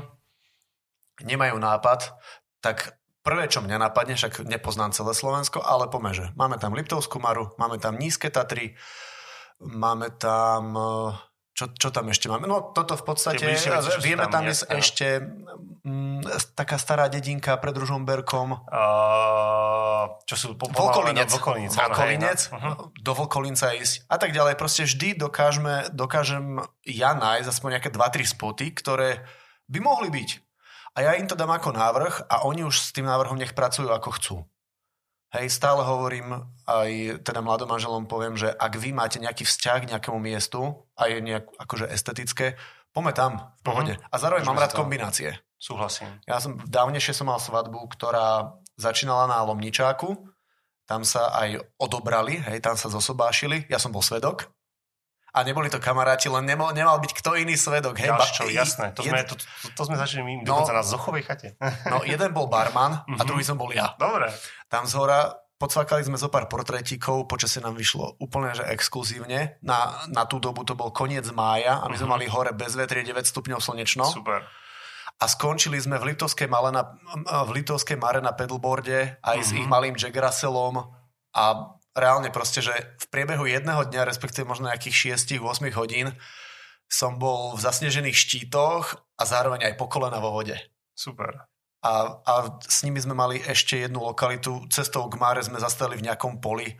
Nemajú nápad, tak prvé, čo mňa napadne, však nepoznám celé Slovensko, ale pomeže. Máme tam Liptovskú Maru, máme tam Nízke Tatry, máme tam... eh, Čo, čo tam ešte máme? No toto v podstate, bližšie vieme tam, jasné, no. ešte mm, taká stará dedinka pred Ružomberkom, Uh, čo sú po, áno, hej, Volkolinec, no. Uh-huh. do Volkolinca ísť a tak ďalej. Proste vždy dokážeme, dokážem ja nájsť aspoň nejaké 2-3 spoty, ktoré by mohli byť. A ja im to dám ako návrh a oni už s tým návrhom nech pracujú ako chcú. Hej, stále hovorím, aj teda mladom manželom poviem, že ak vy máte nejaký vzťah k nejakému miestu a je nejak akože estetické, poďme tam v pohode. A zároveň Môžeme mám rád kombinácie. Súhlasím. Ja som, dávnejšie som mal svadbu, ktorá začínala na Lomničáku, tam sa aj odobrali, hej, tam sa zosobášili, ja som bol svedok. A neboli to kamaráti, len nemal, nemal byť kto iný svedok. Hej, Ďalšie, Ba- jasné. To, jed- sme, to, to, to sme začali my No. dokonca na Zochovej chate. No, jeden bol barman a Mhm. druhý som bol ja. Dobre. Tam z hora podsvakali sme zo pár portrétikov, počasie nám vyšlo úplne že exkluzívne. Na, na tú dobu to bol koniec mája a my sme Mhm. mali hore bez vetrie 9 stupňov slnečno. Super. a skončili sme v Litovskej, male na, v Litovskej mare na pedalboarde aj s Mhm. ich malým Jack Russellom a reálne proste, že v priebehu jedného dňa, respektíve možno nejakých 6-8 hodín som bol v zasnežených štítoch a zároveň aj po kolena vo vode. Super. A, a s nimi sme mali ešte jednu lokalitu. Cestou k Máre sme zastali v nejakom poli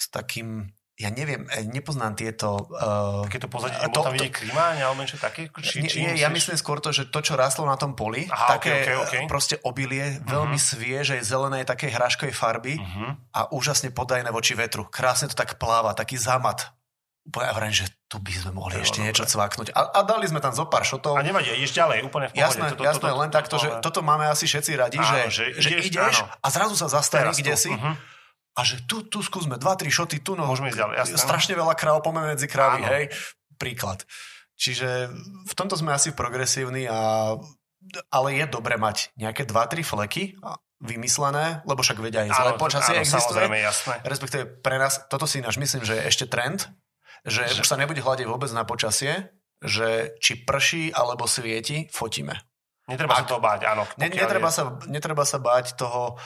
s takým, ja neviem, eh, nepoznám tieto... Uh, Keď to pozadí, A to, tam to- klimáň alebo niečo také? Či, nie, či nie, ja myslím skôr to, že to, čo rastlo na tom poli, Aha, také okej, okej, okej. proste obilie, veľmi svieže, zelené, takej hráškovej farby Uh-huh. a úžasne podajné voči vetru. Krásne to tak pláva, taký zámat. Úplne ja hovorím, že tu by sme mohli je ešte niečo cvaknúť. A, a dali sme tam zo pár šotov. A nevadí, ideš ďalej, úplne v pohode. Jasné, toto, jasné, toto, len takto, že toto máme asi všetci radi, Áno, že, že že, ideš, ideš áno. a zrazu sa zastaví kde si mhm. A že tu, tu skúsme dva, tri šoty, tu no, Môžeme ísť ďalej, jasné. strašne veľa kráv, poďme medzi krávy, hej, príklad. Čiže v tomto sme asi progresívni a ale je dobre mať nejaké dva, tri fleky a vymyslené, lebo však vedia aj zlé počasie áno, existuje. Jasné. Respektíve pre nás, toto si ináč myslím, že je ešte trend, že, Že- už sa nebude hľadiť vôbec na počasie, že či prší alebo svieti, fotíme. Netreba sa Ak- toho báť, áno. Ne, netreba, je- sa, netreba sa báť toho uh,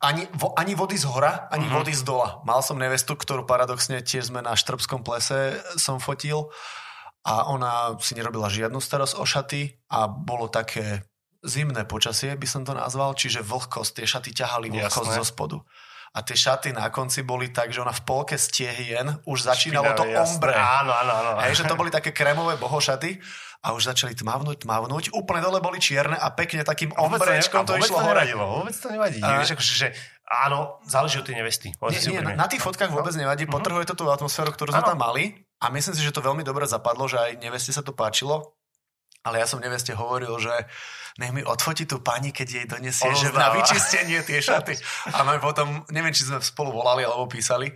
ani, vo, ani vody z hora, ani Mhm. vody z dola. Mal som nevestu, ktorú paradoxne tiež sme na Štrbskom plese som fotil a ona si nerobila žiadnu starosť o šaty a bolo také zimné počasie, by som to nazval, čiže vlhkosť, tie šaty ťahali vlhkosť Jasné. zo spodu. A tie šaty na konci boli tak, že ona v polke stehien už začínalo to Špinavé, ombre. Jasné. Áno, áno, áno. Hej, že to boli také krémové bohošaty a už začali tmavnúť, tmavnúť. Úplne dole boli čierne a pekne takým to, ne, ombrečkom to, išlo to hore. nevadilo, vôbec to nevadí. A- Vieš, akože, že áno, záleží od tej nevesty. Nie, nie, úprimne. na tých fotkách vôbec nevadí, potrhuje to tú atmosféru, ktorú sme tam mali a myslím si, že to veľmi dobre zapadlo, že aj neveste sa to páčilo. Ale ja som neveste hovoril, že nech mi odfotí tú pani, keď jej donesie, že na vyčistenie tie šaty. A my potom, neviem, či sme spolu volali alebo písali,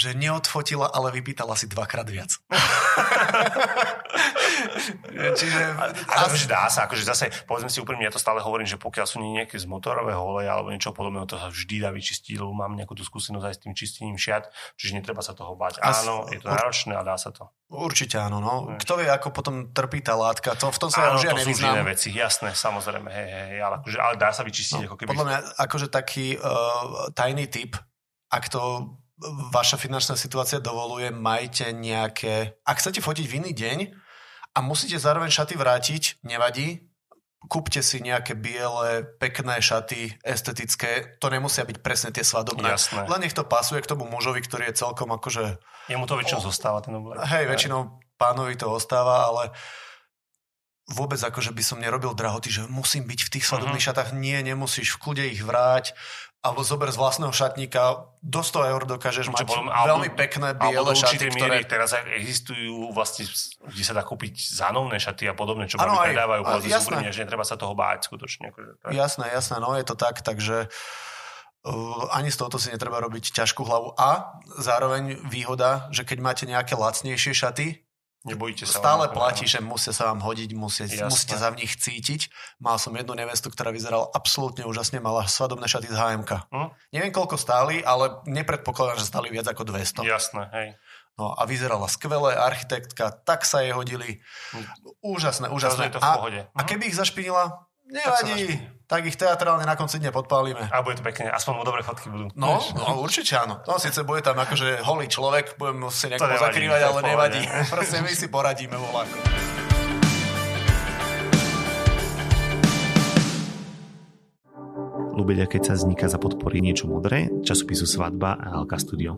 že neodfotila, ale vypýtala si dvakrát viac. Čiže... Ale akože dá sa, akože zase, povedzme si úprimne, ja to stále hovorím, že pokiaľ sú nejaké z motorového oleja alebo niečo podobného, to sa vždy dá vyčistiť, lebo mám nejakú tú skúsenosť aj s tým čistením šiat, čiže netreba sa toho bať. A s- Áno, je to náročné a dá sa to. Určite áno, no. Kto vie, ako potom trpí tá látka, to, v tom sa Áno, ja to sú iné veci, jasné, samozrejme, hej, hej, ale, akože, ale dá sa vyčistiť, ako keby... No, Podľa mňa akože taký uh, tajný tip, ak to vaša finančná situácia dovoluje, majte nejaké... Ak chcete fotiť v iný deň a musíte zároveň šaty vrátiť, nevadí, kúpte si nejaké biele, pekné šaty, estetické, to nemusia byť presne tie svadobné. Jasné. Len nech to pasuje k tomu mužovi, ktorý je celkom akože... Jemu to väčšinou zostáva ten oblek. Hej, väčšinou pánovi to ostáva, ale vôbec akože by som nerobil drahoty, že musím byť v tých svadobných Mhm. šatách. Nie, nemusíš, v kľude ich vráť. Alebo zober z vlastného šatníka, do 100 eur dokážeš mať potom- veľmi pekné Alebo biele do šaty, ktoré... miery teraz aj existujú vlastne, kde sa dá kúpiť zánovné šaty a podobne, čo babi aj- predávajú, a- povedzme si jasné. úprimne, že netreba sa toho báť skutočne. Akože, je- Jasné, jasné, no je to tak, takže uh, ani z tohoto si netreba robiť ťažkú hlavu. A zároveň výhoda, že keď máte nejaké lacnejšie šaty, Nebojíte sa. stále vám- platí, že musia sa vám hodiť, musia, musíte za v nich cítiť. Mal som jednu nevestu, ktorá vyzerala absolútne úžasne, mala svadobné šaty z HMK. Hm? Neviem, koľko stáli, ale nepredpokladám, že stáli viac ako 200. Jasné, hej. No a vyzerala skvelé, architektka, tak sa jej hodili. Úžasné, úžasné. Teraz je to v a, pohode. a Mhm. keby ich zašpinila, nevadí. Tak ich teatrálne na konci dňa podpálime. A bude to pekne, aspoň mu dobré fotky budú. No, no, určite áno. No, síce bude tam akože holý človek, budem To nejako nevadí, zakrývať, ale nevadí. Proste my si poradíme voľako. Lubeľa, keď sa vzniká za podpory niečo modré, časopisu Svadba a Alka Studio.